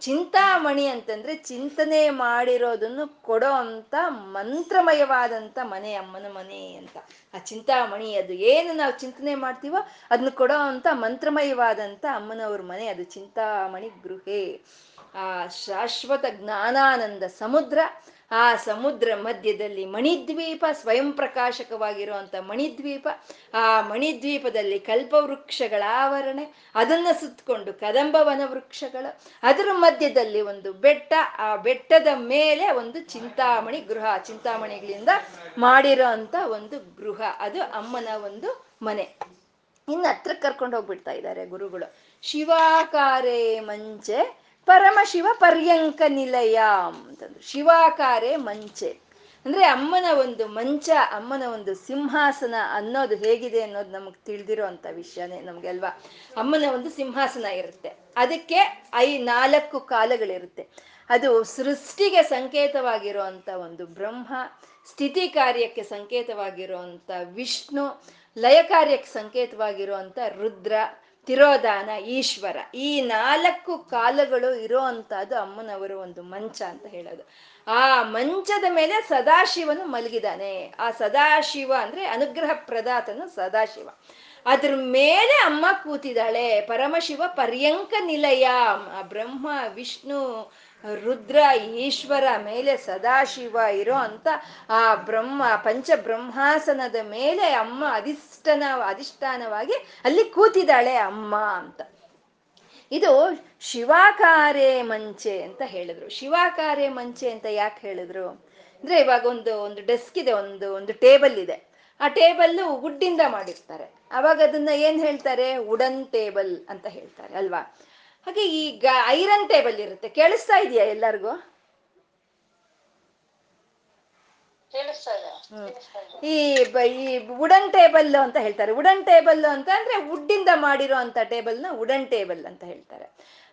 ಚಿಂತಾಮಣಿ ಅಂತಂದ್ರೆ ಚಿಂತನೆ ಮಾಡಿರೋದನ್ನು ಕೊಡೋ ಅಂತ ಮಂತ್ರಮಯವಾದಂತ ಮನೆ ಅಮ್ಮನ ಮನೆ ಅಂತ. ಆ ಚಿಂತಾಮಣಿ ಅದು ಏನು ನಾವು ಚಿಂತನೆ ಮಾಡ್ತೀವೋ ಅದನ್ನ ಕೊಡೋ ಅಂತ ಮಂತ್ರಮಯವಾದಂತ ಅಮ್ಮನವ್ರ ಮನೆ ಅದು ಚಿಂತಾಮಣಿ ಗೃಹೇ. ಆ ಶಾಶ್ವತ ಜ್ಞಾನಾನಂದ ಸಮುದ್ರ ಆ ಸಮುದ್ರ ಮಧ್ಯದಲ್ಲಿ ಮಣಿದ್ವೀಪ ಸ್ವಯಂ ಪ್ರಕಾಶಕವಾಗಿರುವಂತ ಮಣಿದ್ವೀಪ, ಆ ಮಣಿದ್ವೀಪದಲ್ಲಿ ಕಲ್ಪವೃಕ್ಷಗಳ ಆವರಣೆ, ಅದನ್ನ ಸುತ್ತಕೊಂಡು ಕದಂಬವನ ವೃಕ್ಷಗಳು, ಅದರ ಮಧ್ಯದಲ್ಲಿ ಒಂದು ಬೆಟ್ಟ, ಆ ಬೆಟ್ಟದ ಮೇಲೆ ಒಂದು ಚಿಂತಾಮಣಿ ಗೃಹ, ಚಿಂತಾಮಣಿಗಳಿಂದ ಮಾಡಿರೋ ಒಂದು ಗೃಹ, ಅದು ಅಮ್ಮನ ಒಂದು ಮನೆ. ಇನ್ನು ಹತ್ರ ಕರ್ಕೊಂಡು ಹೋಗ್ಬಿಡ್ತಾ ಇದ್ದಾರೆ ಗುರುಗಳು. ಶಿವಾಕಾರೇ ಮಂಚೆ ಪರಮಶಿವ ಪರ್ಯಂಕ ನಿಲಯ ಅಂತಂದ್ರು. ಶಿವಾಕಾರೆ ಮಂಚೆ. ಅಂದ್ರೆ ಅಮ್ಮನ ಒಂದು ಮಂಚ, ಅಮ್ಮನ ಒಂದು ಸಿಂಹಾಸನ ಅನ್ನೋದು ಹೇಗಿದೆ ಅನ್ನೋದು ನಮಗೆ ತಿಳಿದಿರೋ ಅಂತ ವಿಷಯನೇ ನಮ್ಗೆಲ್ವಾ? ಅಮ್ಮನ ಒಂದು ಸಿಂಹಾಸನ ಇರುತ್ತೆ. ಅದಕ್ಕೆ ಐ ನಾಲ್ಕು ಕಾಲಗಳಿರುತ್ತೆ. ಅದು ಸೃಷ್ಟಿಗೆ ಸಂಕೇತವಾಗಿರುವಂತ ಒಂದು ಬ್ರಹ್ಮ, ಸ್ಥಿತಿ ಕಾರ್ಯಕ್ಕೆ ಸಂಕೇತವಾಗಿರುವಂತ ವಿಷ್ಣು, ಲಯ ಕಾರ್ಯಕ್ಕೆ ಸಂಕೇತವಾಗಿರುವಂತ ರುದ್ರ ತಿರೋಧಾನ ಈಶ್ವರ. ಈ ನಾಲ್ಕು ಕಾಲಗಳು ಇರೋ ಅಂತದ್ದು ಅಮ್ಮನವರು ಒಂದು ಮಂಚ ಅಂತ ಹೇಳೋದು. ಆ ಮಂಚದ ಮೇಲೆ ಸದಾಶಿವನು ಮಲಗಿದಾನೆ. ಆ ಸದಾಶಿವ ಅಂದ್ರೆ ಅನುಗ್ರಹ ಪ್ರದಾತನು ಸದಾಶಿವ. ಅದ್ರ ಮೇಲೆ ಅಮ್ಮ ಕೂತಿದ್ದಾಳೆ. ಪರಮಶಿವ ಪರ್ಯಂಕ ನಿಲಯ. ಬ್ರಹ್ಮ, ವಿಷ್ಣು ರುದ್ರ ಈಶ್ವರ ಮೇಲೆ ಸದಾಶಿವ ಇರೋ ಅಂತ ಆ ಬ್ರಹ್ಮ, ಪಂಚ ಬ್ರಹ್ಮಾಸನದ ಮೇಲೆ ಅಮ್ಮ ಅಧಿಷ್ಠಾನ, ಅಧಿಷ್ಠಾನವಾಗಿ ಅಲ್ಲಿ ಕೂತಿದ್ದಾಳೆ ಅಮ್ಮ ಅಂತ. ಇದು ಶಿವಾಕಾರೆ ಮಂಚೆ ಅಂತ ಹೇಳಿದ್ರು. ಶಿವಾಕಾರೆ ಮಂಚೆ ಅಂತ ಯಾಕೆ ಹೇಳಿದ್ರು? ಅಂದ್ರೆ ಇವಾಗ ಒಂದು ಒಂದು ಡೆಸ್ಕ್ ಇದೆ, ಒಂದು ಒಂದು ಟೇಬಲ್ ಇದೆ. ಆ ಟೇಬಲ್ ವುಡ್ಡಿಂದ ಮಾಡಿರ್ತಾರೆ. ಅವಾಗ ಅದನ್ನ ಏನ್ ಹೇಳ್ತಾರೆ? ವುಡನ್ ಟೇಬಲ್ ಅಂತ ಹೇಳ್ತಾರೆ, ಅಲ್ವಾ? ಹಾಗೆ ಈ ಐರನ್ ಟೇಬಲ್ ಇರುತ್ತೆ. ಕೇಳಿಸ್ತಾ ಇದೆಯಾ ಎಲ್ಲರಿಗೂ? ಈ ಈ ವುಡನ್ ಟೇಬಲ್ ಅಂತ ಹೇಳ್ತಾರೆ. ವುಡನ್ ಟೇಬಲ್ ಅಂತ ಅಂದ್ರೆ ವುಡ್ಡಿಂದ ಟೇಬಲ್ನ ವುಡನ್ ಟೇಬಲ್ ಅಂತ ಹೇಳ್ತಾರೆ.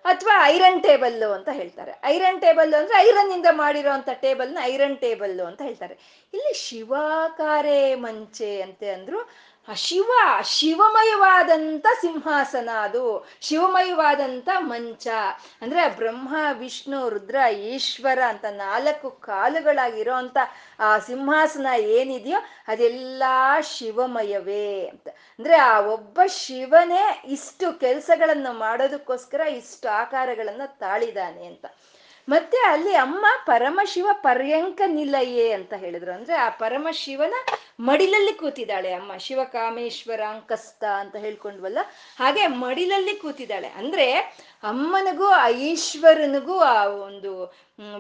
ಅಥವಾ ಐರನ್ ಟೇಬಲ್ ಅಂತ ಹೇಳ್ತಾರೆ. ಐರನ್ ಟೇಬಲ್ ಅಂದ್ರೆ ಐರನ್ ಇಂದ ಟೇಬಲ್ನ ಐರನ್ ಟೇಬಲ್ ಅಂತ ಹೇಳ್ತಾರೆ. ಇಲ್ಲಿ ಶಿವಾಕಾರೆ ಮಂಚೆ ಅಂತೆ ಅಂದ್ರು ಶಿವ ಶಿವಮಯವಾದಂಥ ಸಿಂಹಾಸನ ಅದು. ಶಿವಮಯವಾದಂಥ ಮಂಚ. ಅಂದ್ರೆ ಬ್ರಹ್ಮ, ವಿಷ್ಣು, ರುದ್ರ, ಈಶ್ವರ ಅಂತ ನಾಲ್ಕು ಕಾಲುಗಳಾಗಿರೋ ಅಂತ ಆ ಸಿಂಹಾಸನ ಏನಿದೆಯೋ ಅದೆಲ್ಲ ಶಿವಮಯವೇ ಅಂತ. ಅಂದ್ರೆ ಆ ಒಬ್ಬ ಶಿವನೇ ಇಷ್ಟು ಕೆಲಸಗಳನ್ನು ಮಾಡೋದಕ್ಕೋಸ್ಕರ ಇಷ್ಟು ಆಕಾರಗಳನ್ನು ತಾಳಿದಾನೆ ಅಂತ. ಮತ್ತೆ ಅಲ್ಲಿ ಅಮ್ಮ ಪರಮಶಿವ ಪರ್ಯಂಕ ನಿಲಯೇ ಅಂತ ಹೇಳಿದ್ರು. ಅಂದ್ರೆ ಆ ಪರಮಶಿವನ ಮಡಿಲಲ್ಲಿ ಕೂತಿದ್ದಾಳೆ ಅಮ್ಮ. ಶಿವಕಾಮೇಶ್ವರ ಅಂಕಸ್ತ ಅಂತ ಹೇಳ್ಕೊಂಡ್ವಲ್ಲ? ಹಾಗೆ ಮಡಿಲಲ್ಲಿ ಕೂತಿದ್ದಾಳೆ. ಅಂದ್ರೆ ಅಮ್ಮನಿಗೂ, ಆ ಈಶ್ವರನಿಗೂ ಆ ಒಂದು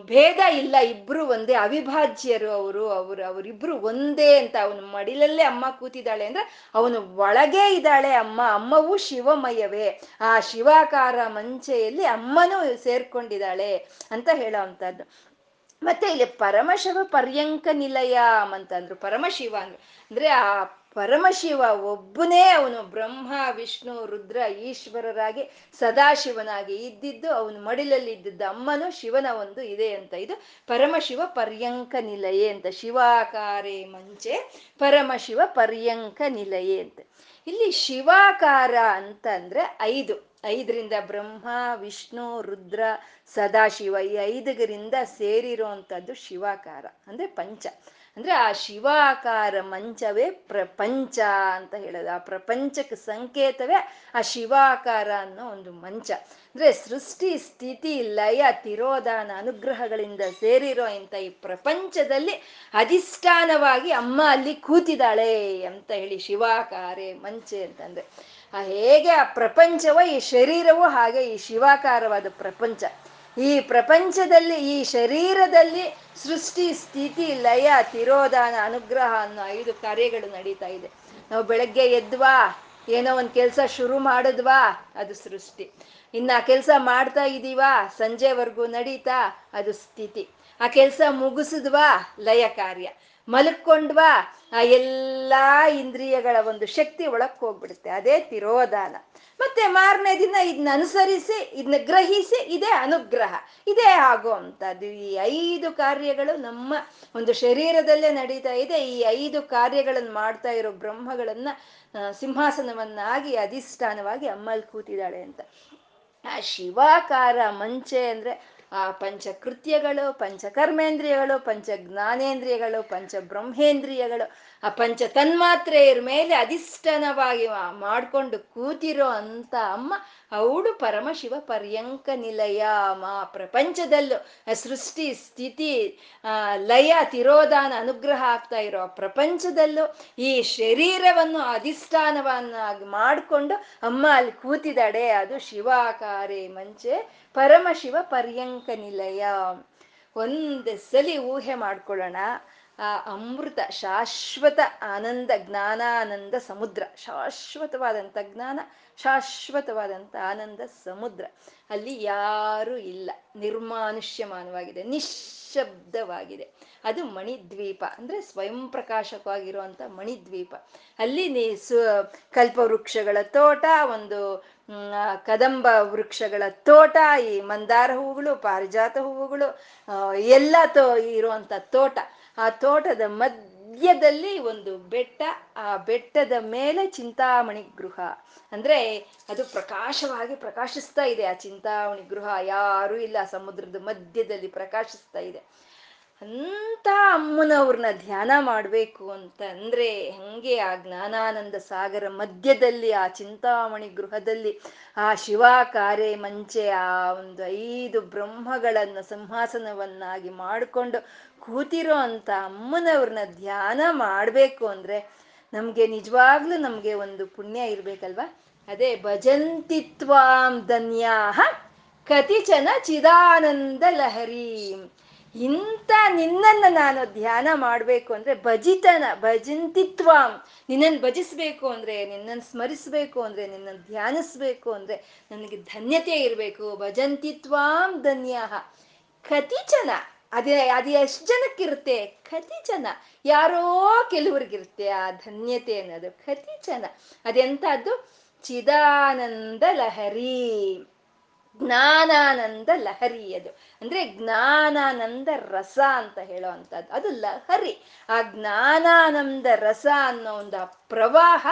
ಭೇದ ಇಲ್ಲ. ಇಬ್ರು ಒಂದೇ, ಅವಿಭಾಜ್ಯರು ಅವರು ಅವರು, ಅವರಿಬ್ರು ಒಂದೇ ಅಂತ ಅವನು ಮಡಿಲಲ್ಲೇ ಅಮ್ಮ ಕೂತಿದ್ದಾಳೆ ಅಂದ್ರೆ ಅವನು ಒಳಗೇ ಇದ್ದಾಳೆ ಅಮ್ಮ. ಅಮ್ಮವು ಶಿವಮಯವೇ. ಆ ಶಿವಾಕಾರ ಮಂಚೆಯಲ್ಲಿ ಅಮ್ಮನೂ ಸೇರ್ಕೊಂಡಿದ್ದಾಳೆ ಅಂತ ಹೇಳೋ ಅಂತದ್ದು ಮತ್ತೆ ಇಲ್ಲಿ ಪರಮಶಿವ ಪರ್ಯಂಕ ನಿಲಯ ಅಂತಂದ್ರು. ಪರಮಶಿವ ಅಂದ್ರು, ಅಂದ್ರೆ ಆ ಪರಮಶಿವ ಒಬ್ಬನೇ ಅವನು ಬ್ರಹ್ಮ, ವಿಷ್ಣು, ರುದ್ರ, ಈಶ್ವರರಾಗಿ ಸದಾಶಿವನಾಗಿ ಇದ್ದಿದ್ದು, ಅವನು ಮಡಿಲಲ್ಲಿ ಇದ್ದಿದ್ದ ಅಮ್ಮನು ಶಿವನ ಒಂದು ಇದೆ ಅಂತ. ಇದು ಪರಮಶಿವ ಪರ್ಯಂಕ ನಿಲಯೇ ಅಂತ. ಶಿವಾಕಾರೇ ಮಂಚೆ ಪರಮಶಿವ ಪರ್ಯಂಕ ನಿಲಯೇ ಅಂತ. ಇಲ್ಲಿ ಶಿವಾಕಾರ ಅಂತಂದ್ರೆ ಐದು. ಐದರಿಂದ ಬ್ರಹ್ಮ, ವಿಷ್ಣು, ರುದ್ರ ಸದಾಶಿವ ಈ ಐದಗರಿಂದ ಸೇರಿರುವಂಥದ್ದು ಶಿವಾಕಾರ, ಅಂದರೆ ಪಂಚ. ಅಂದರೆ ಆ ಶಿವಾಕಾರ ಮಂಚವೇ ಪ್ರಪಂಚ ಅಂತ ಹೇಳೋದು. ಆ ಪ್ರಪಂಚಕ್ಕೆ ಸಂಕೇತವೇ ಆ ಶಿವಾಕಾರ ಅನ್ನೋ ಒಂದು ಮಂಚ. ಅಂದರೆ ಸೃಷ್ಟಿ, ಸ್ಥಿತಿ, ಲಯ, ತಿರೋಧಾನ, ಅನುಗ್ರಹಗಳಿಂದ ಸೇರಿರೋ ಇಂಥ ಈ ಪ್ರಪಂಚದಲ್ಲಿ ಅಧಿಷ್ಠಾನವಾಗಿ ಅಮ್ಮ ಅಲ್ಲಿ ಕೂತಿದ್ದಾಳೆ ಅಂತ ಹೇಳಿ ಶಿವಾಕಾರೆ ಮಂಚೆ ಅಂತಂದರೆ. ಹೇಗೆ ಆ ಪ್ರಪಂಚವ, ಈ ಶರೀರವೂ ಹಾಗೆ ಈ ಶಿವಾಕಾರವಾದ ಪ್ರಪಂಚ. ಈ ಪ್ರಪಂಚದಲ್ಲಿ, ಈ ಶರೀರದಲ್ಲಿ ಸೃಷ್ಟಿ, ಸ್ಥಿತಿ, ಲಯ, ತಿರೋಧಾನ, ಅನುಗ್ರಹ ಅನ್ನೋ ಐದು ಕಾರ್ಯಗಳು ನಡೀತಾ ಇದೆ. ನಾವು ಬೆಳಗ್ಗೆ ಎದ್ವಾ, ಏನೋ ಒಂದು ಕೆಲಸ ಶುರು ಮಾಡಿದ್ವಾ, ಅದು ಸೃಷ್ಟಿ. ಇನ್ನು ಆ ಕೆಲಸ ಮಾಡ್ತಾ ಇದೀವಾ, ಸಂಜೆವರೆಗೂ ನಡೀತಾ ಅದು ಸ್ಥಿತಿ. ಆ ಕೆಲಸ ಮುಗಿಸಿದ್ವಾ, ಲಯ ಕಾರ್ಯ. ಮಲಕ್ಕೊಂಡ್ವಾ ಆ ಎಲ್ಲಾ ಇಂದ್ರಿಯಗಳ ಒಂದು ಶಕ್ತಿ ಒಳಕ್ ಹೋಗ್ಬಿಡುತ್ತೆ. ಅದೇ ತಿರೋಧಾನ. ಮತ್ತೆ ಮಾರನೇ ದಿನ ಇದನ್ನ ಅನುಸರಿಸಿ ಇದನ್ನ ಗ್ರಹಿಸಿ, ಇದೇ ಅನುಗ್ರಹ. ಇದೇ ಆಗೋ ಅಂತದ್ದು ಈ ಐದು ಕಾರ್ಯಗಳು ನಮ್ಮ ಒಂದು ಶರೀರದಲ್ಲೇ ನಡೀತಾ ಇದೆ. ಈ ಐದು ಕಾರ್ಯಗಳನ್ನು ಮಾಡ್ತಾ ಇರೋ ಬ್ರಹ್ಮಗಳನ್ನ ಸಿಂಹಾಸನವನ್ನಾಗಿ, ಅಧಿಷ್ಠಾನವಾಗಿ ಅಮ್ಮಲ್ ಕೂತಿದ್ದಾಳೆ ಅಂತ. ಆ ಶಿವಾಕಾರ ಮಂಚೆ ಅಂದ್ರೆ ಆ ಪಂಚಕೃತ್ಯಗಳು ಪಂಚಕರ್ಮೇಂದ್ರಿಯಗಳು ಪಂಚ ಜ್ಞಾನೇಂದ್ರಿಯಗಳು ಪಂಚ ಬ್ರಹ್ಮೇಂದ್ರಿಯಗಳು ಆ ಪಂಚ ತನ್ಮಾತ್ರೆಯರ ಮೇಲೆ ಅಧಿಷ್ಠಾನವಾಗಿ ಮಾಡ್ಕೊಂಡು ಕೂತಿರೋ ಅಂತ ಅಮ್ಮ ಅವಳು ಪರಮಶಿವ ಪರ್ಯಂಕ ನಿಲಯ. ಮಾ ಪ್ರಪಂಚದಲ್ಲೂ ಸೃಷ್ಟಿ, ಸ್ಥಿತಿ ಲಯ, ತಿರೋಧಾನ ಅನುಗ್ರಹ ಆಗ್ತಾ ಇರೋ ಪ್ರಪಂಚದಲ್ಲೂ ಈ ಶರೀರವನ್ನು ಅಧಿಷ್ಠಾನವನ್ನಾಗಿ ಮಾಡಿಕೊಂಡು ಅಮ್ಮ ಅಲ್ಲಿ ಕೂತಿದ್ದಾಳೆ. ಅದು ಶಿವಾಕಾರೆ ಮಂಚೆ, ಪರಮಶಿವ ಪರ್ಯಂಕ ನಿಲಯ. ಒಂದು ಸಲಿ ಊಹೆ ಮಾಡ್ಕೊಳ್ಳೋಣ. ಆ ಅಮೃತ, ಶಾಶ್ವತ ಆನಂದ, ಜ್ಞಾನಾನಂದ ಸಮುದ್ರ. ಶಾಶ್ವತವಾದಂಥ ಜ್ಞಾನ ಶಾಶ್ವತವಾದಂಥ ಆನಂದ ಸಮುದ್ರ. ಅಲ್ಲಿ ಯಾರೂ ಇಲ್ಲ. ನಿರ್ಮಾನುಷ್ಯಮಾನವಾಗಿದೆ. ನಿಶ್ಶಬ್ದವಾಗಿದೆ. ಅದು ಮಣಿದ್ವೀಪ. ಅಂದ್ರೆ ಸ್ವಯಂ ಪ್ರಕಾಶಕವಾಗಿರುವಂಥ ಮಣಿದ್ವೀಪ. ಅಲ್ಲಿ ನೀ ಸು, ಕಲ್ಪವೃಕ್ಷಗಳ ತೋಟ, ಒಂದು ಕದಂಬ ವೃಕ್ಷಗಳ ತೋಟ, ಈ ಮಂದಾರ ಹೂವುಗಳು, ಪಾರಿಜಾತ ಹೂವುಗಳು ಎಲ್ಲ ತೋ ಇರುವಂಥ ತೋಟ. ಆ ತೋಟದ ಮಧ್ಯದಲ್ಲಿ ಒಂದು ಬೆಟ್ಟ, ಆ ಬೆಟ್ಟದ ಮೇಲೆ ಚಿಂತಾಮಣಿ ಗೃಹ. ಅಂದ್ರೆ ಅದು ಪ್ರಕಾಶವಾಗಿ ಪ್ರಕಾಶಿಸ್ತಾ ಇದೆ. ಆ ಚಿಂತಾಮಣಿ ಗೃಹ ಯಾರೂ ಇಲ್ಲ, ಸಮುದ್ರದ ಮಧ್ಯದಲ್ಲಿ ಪ್ರಕಾಶಿಸ್ತಾ ಇದೆ. ಅಂತ ಅಮ್ಮನವ್ರನ್ನ ಧ್ಯಾನ ಮಾಡಬೇಕು ಅಂತ ಅಂದ್ರೆ ಹಂಗೆ ಆ ಜ್ಞಾನಾನಂದ ಸಾಗರ ಮಧ್ಯದಲ್ಲಿ, ಆ ಚಿಂತಾಮಣಿ ಗೃಹದಲ್ಲಿ, ಆ ಶಿವಾಕಾರೆ ಮಂಚೆ, ಆ ಒಂದು ಐದು ಬ್ರಹ್ಮಗಳನ್ನ ಸಿಂಹಾಸನವನ್ನಾಗಿ ಮಾಡಿಕೊಂಡು ಕೂತಿರೋ ಅಂತ ಅಮ್ಮನವ್ರನ್ನ ಧ್ಯಾನ ಮಾಡಬೇಕು ಅಂದ್ರೆ ನಮ್ಗೆ ನಿಜವಾಗ್ಲೂ ನಮ್ಗೆ ಒಂದು ಪುಣ್ಯ ಇರ್ಬೇಕಲ್ವಾ? ಅದೇ ಭಜಂತಿತ್ವಾಂ ಧನ್ಯಾಹ ಕತಿಚನ ಚಿದಾನಂದ ಲಹರಿ. ಇಂಥ ನಿನ್ನನ್ನು ನಾನು ಧ್ಯಾನ ಮಾಡಬೇಕು ಅಂದರೆ ಭಜಿತನ, ಭಜಂತಿತ್ವ. ನಿನ್ನನ್ನು ಭಜಿಸ್ಬೇಕು ಅಂದರೆ ನಿನ್ನನ್ನು ಸ್ಮರಿಸಬೇಕು ಅಂದರೆ ನಿನ್ನನ್ನು ಧ್ಯಾನಿಸ್ಬೇಕು ಅಂದರೆ ನನಗೆ ಧನ್ಯತೆ ಇರಬೇಕು. ಭಜಂತಿತ್ವಾಂ ಧನ್ಯ. ಕತಿಚನ ಅದೇ, ಅದು ಎಷ್ಟು ಜನಕ್ಕಿರುತ್ತೆ? ಕತಿ ಜನ ಯಾರೋ ಕೆಲವ್ರಿಗಿರುತ್ತೆ ಆ ಧನ್ಯತೆ ಅನ್ನೋದು. ಕತಿ ಜನ ಅದೆಂಥದ್ದು? ಚಿದಾನಂದ ಲಹರಿ. ಜ್ಞಾನಾನಂದ ಲಹರಿ ಅದು. ಅಂದ್ರೆ ಜ್ಞಾನಾನಂದ ರಸ ಅಂತ ಹೇಳೋ ಅದು ಲಹರಿ. ಆ ಜ್ಞಾನಾನಂದ ರಸ ಅನ್ನೋ ಒಂದು ಪ್ರವಾಹ,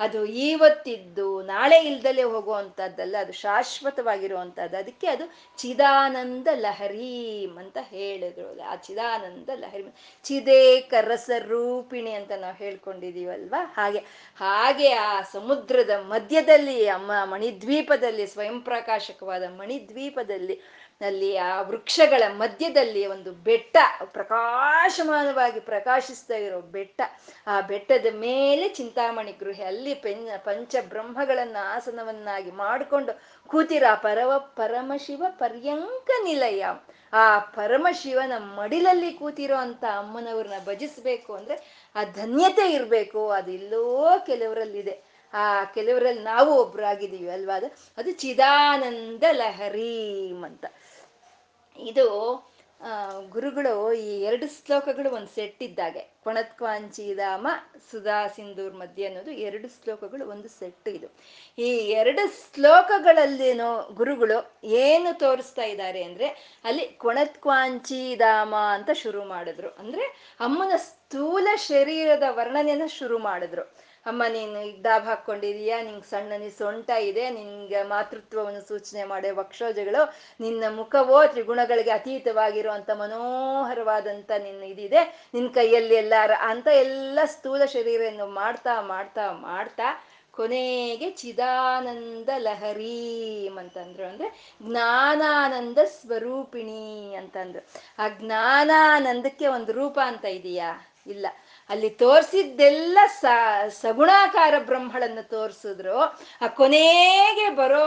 ಅದು ಇವತ್ತಿದ್ದು ನಾಳೆ ಇಲ್ದಲೆ ಹೋಗುವಂಥದ್ದಲ್ಲ ಅದು ಶಾಶ್ವತವಾಗಿರುವಂಥದ್ದು ಅದಕ್ಕೆ ಅದು ಚಿದಾನಂದ ಲಹರೀಂ ಅಂತ ಹೇಳಿದ್ರು. ಆ ಚಿದಾನಂದ ಲಹರಿ, ಚಿದೇಕ ರಸ ರೂಪಿಣಿ ಅಂತ ನಾವು ಹೇಳ್ಕೊಂಡಿದೀವಲ್ವಾ? ಹಾಗೆ ಹಾಗೆ ಆ ಸಮುದ್ರದ ಮಧ್ಯದಲ್ಲಿ, ಅಮ್ಮ ಮಣಿದ್ವೀಪದಲ್ಲಿ ಸ್ವಯಂ ಪ್ರಕಾಶಕವಾದ ಮಣಿದ್ವೀಪದಲ್ಲಿ ಅಲ್ಲಿ ಆ ವೃಕ್ಷಗಳ ಮಧ್ಯದಲ್ಲಿ ಒಂದು ಬೆಟ್ಟ, ಪ್ರಕಾಶಮಾನವಾಗಿ ಪ್ರಕಾಶಿಸ್ತಾ ಇರೋ ಬೆಟ್ಟ. ಆ ಬೆಟ್ಟದ ಮೇಲೆ ಚಿಂತಾಮಣಿ ಗೃಹೆ, ಅಲ್ಲಿ ಪೆನ್ ಪಂಚ ಬ್ರಹ್ಮಗಳನ್ನ ಆಸನವನ್ನಾಗಿ ಮಾಡಿಕೊಂಡು ಕೂತಿರ ಪರವ, ಪರಮಶಿವ ಪರ್ಯಂಕ ನಿಲಯ. ಆ ಪರಮಶಿವನ ಮಡಿಲಲ್ಲಿ ಕೂತಿರೋ ಅಂತ ಅಮ್ಮನವ್ರನ್ನ ಭಜಿಸ್ಬೇಕು ಅಂದ್ರೆ ಆ ಧನ್ಯತೆ ಇರಬೇಕು, ಅದು ಎಲ್ಲೋ ಕೆಲವರಲ್ಲಿದೆ. ಆ, ಕೆಲವರಲ್ಲಿ ನಾವು ಒಬ್ರಾಗಿದ್ದೀವಿ ಅಲ್ವಾ ಅದು? ಅದು ಚಿದಾನಂದ ಲಹರೀಂ ಅಂತ. ಇದು ಗುರುಗಳು ಈ ಎರಡು ಶ್ಲೋಕಗಳು ಒಂದು ಸೆಟ್ ಇದ್ದಾಗೆ. ಕೊಣತ್ಕಾಂಚಿಧಾಮ ಸುಧಾ ಸಿಂಧೂರ್ ಮಧ್ಯೆ ಅನ್ನೋದು ಎರಡು ಶ್ಲೋಕಗಳು ಒಂದು ಸೆಟ್ ಇದು. ಈ ಎರಡು ಶ್ಲೋಕಗಳಲ್ಲೇನೋ ಗುರುಗಳು ಏನು ತೋರಿಸ್ತಾ ಇದ್ದಾರೆ ಅಂದ್ರೆ, ಅಲ್ಲಿ ಕೊಣತ್ಕಾಂಚಿಧಾಮ ಅಂತ ಶುರು ಮಾಡಿದ್ರು. ಅಂದ್ರೆ ಅಮ್ಮನ ಸ್ಥೂಲ ಶರೀರದ ವರ್ಣನೆಯನ್ನ ಶುರು ಮಾಡಿದ್ರು. ಅಮ್ಮ, ನೀನು ಡಾಬ್ ಹಾಕೊಂಡಿದೀಯಾ ನಿಂಗೆ ಸಣ್ಣ ನೀ ಸೊಂಟ ಇದೆ. ನಿನ್ಗೆ ಮಾತೃತ್ವವನ್ನು ಸೂಚನೆ ಮಾಡೋ ವಕ್ಷೋಜಗಳು ನಿನ್ನ ಮುಖವೋ ತ್ರಿಗುಣಗಳಿಗೆ ಅತೀತವಾಗಿರುವಂತ ಮನೋಹರವಾದಂತ ನಿನ್ನ ಇದಿದೆ. ನಿನ್ನ ಕೈಯಲ್ಲಿ ಎಲ್ಲಾರ ಅಂತ ಎಲ್ಲ ಸ್ಥೂಲ ಶರೀರವನ್ನು ಮಾಡ್ತಾ ಮಾಡ್ತಾ ಮಾಡ್ತಾ ಕೊನೆಗೆ ಚಿದಾನಂದ ಲಹರೀಂ ಅಂತಂದ್ರು. ಅಂದ್ರೆ ಜ್ಞಾನಾನಂದ ಸ್ವರೂಪಿಣಿ ಅಂತಂದ್ರು. ಆ ಜ್ಞಾನಾನಂದಕ್ಕೆ ಒಂದು ರೂಪ ಅಂತ ಇದೆಯಾ? ಇಲ್ಲ. ಅಲ್ಲಿ ತೋರಿಸಿದ್ದೆಲ್ಲ ಸ, ಸಗುಣಾಕಾರ ಬ್ರಹ್ಮಳನ್ನು ತೋರಿಸಿದ್ರು. ಆ ಕೊನೆಗೆ ಬರೋ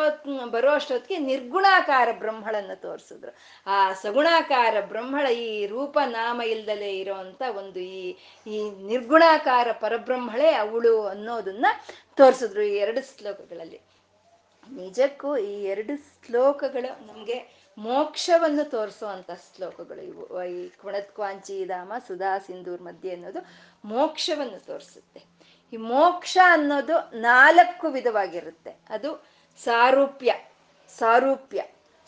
ಬರೋ ಅಷ್ಟೊತ್ತಿಗೆ ನಿರ್ಗುಣಾಕಾರ ಬ್ರಹ್ಮಳನ್ನು ತೋರಿಸಿದ್ರು. ಆ ಸಗುಣಾಕಾರ ಬ್ರಹ್ಮಳ ಈ ರೂಪ ನಾಮ ಇಲ್ದಲೇ ಇರೋಂಥ ಒಂದು ಈ ಈ ನಿರ್ಗುಣಾಕಾರ ಪರಬ್ರಹ್ಮಳೆ ಅವಳು ಅನ್ನೋದನ್ನ ತೋರಿಸಿದ್ರು ಈ ಎರಡು ಶ್ಲೋಕಗಳಲ್ಲಿ. ನಿಜಕ್ಕೂ ಈ ಎರಡು ಶ್ಲೋಕಗಳು ನಮಗೆ ಮೋಕ್ಷವನ್ನು ತೋರಿಸುವಂತ ಶ್ಲೋಕಗಳು ಇವು. ಈ ಕ್ವಾಂಚಿ ಧಾಮ ಸುಧಾ ಸಿಂಧೂರ್ ಮಧ್ಯೆ ಅನ್ನೋದು ಮೋಕ್ಷವನ್ನು ತೋರಿಸುತ್ತೆ. ಈ ಮೋಕ್ಷ ಅನ್ನೋದು ನಾಲ್ಕು ವಿಧವಾಗಿರುತ್ತೆ. ಅದು ಸಾರೂಪ್ಯ ಸಾರೂಪ್ಯ,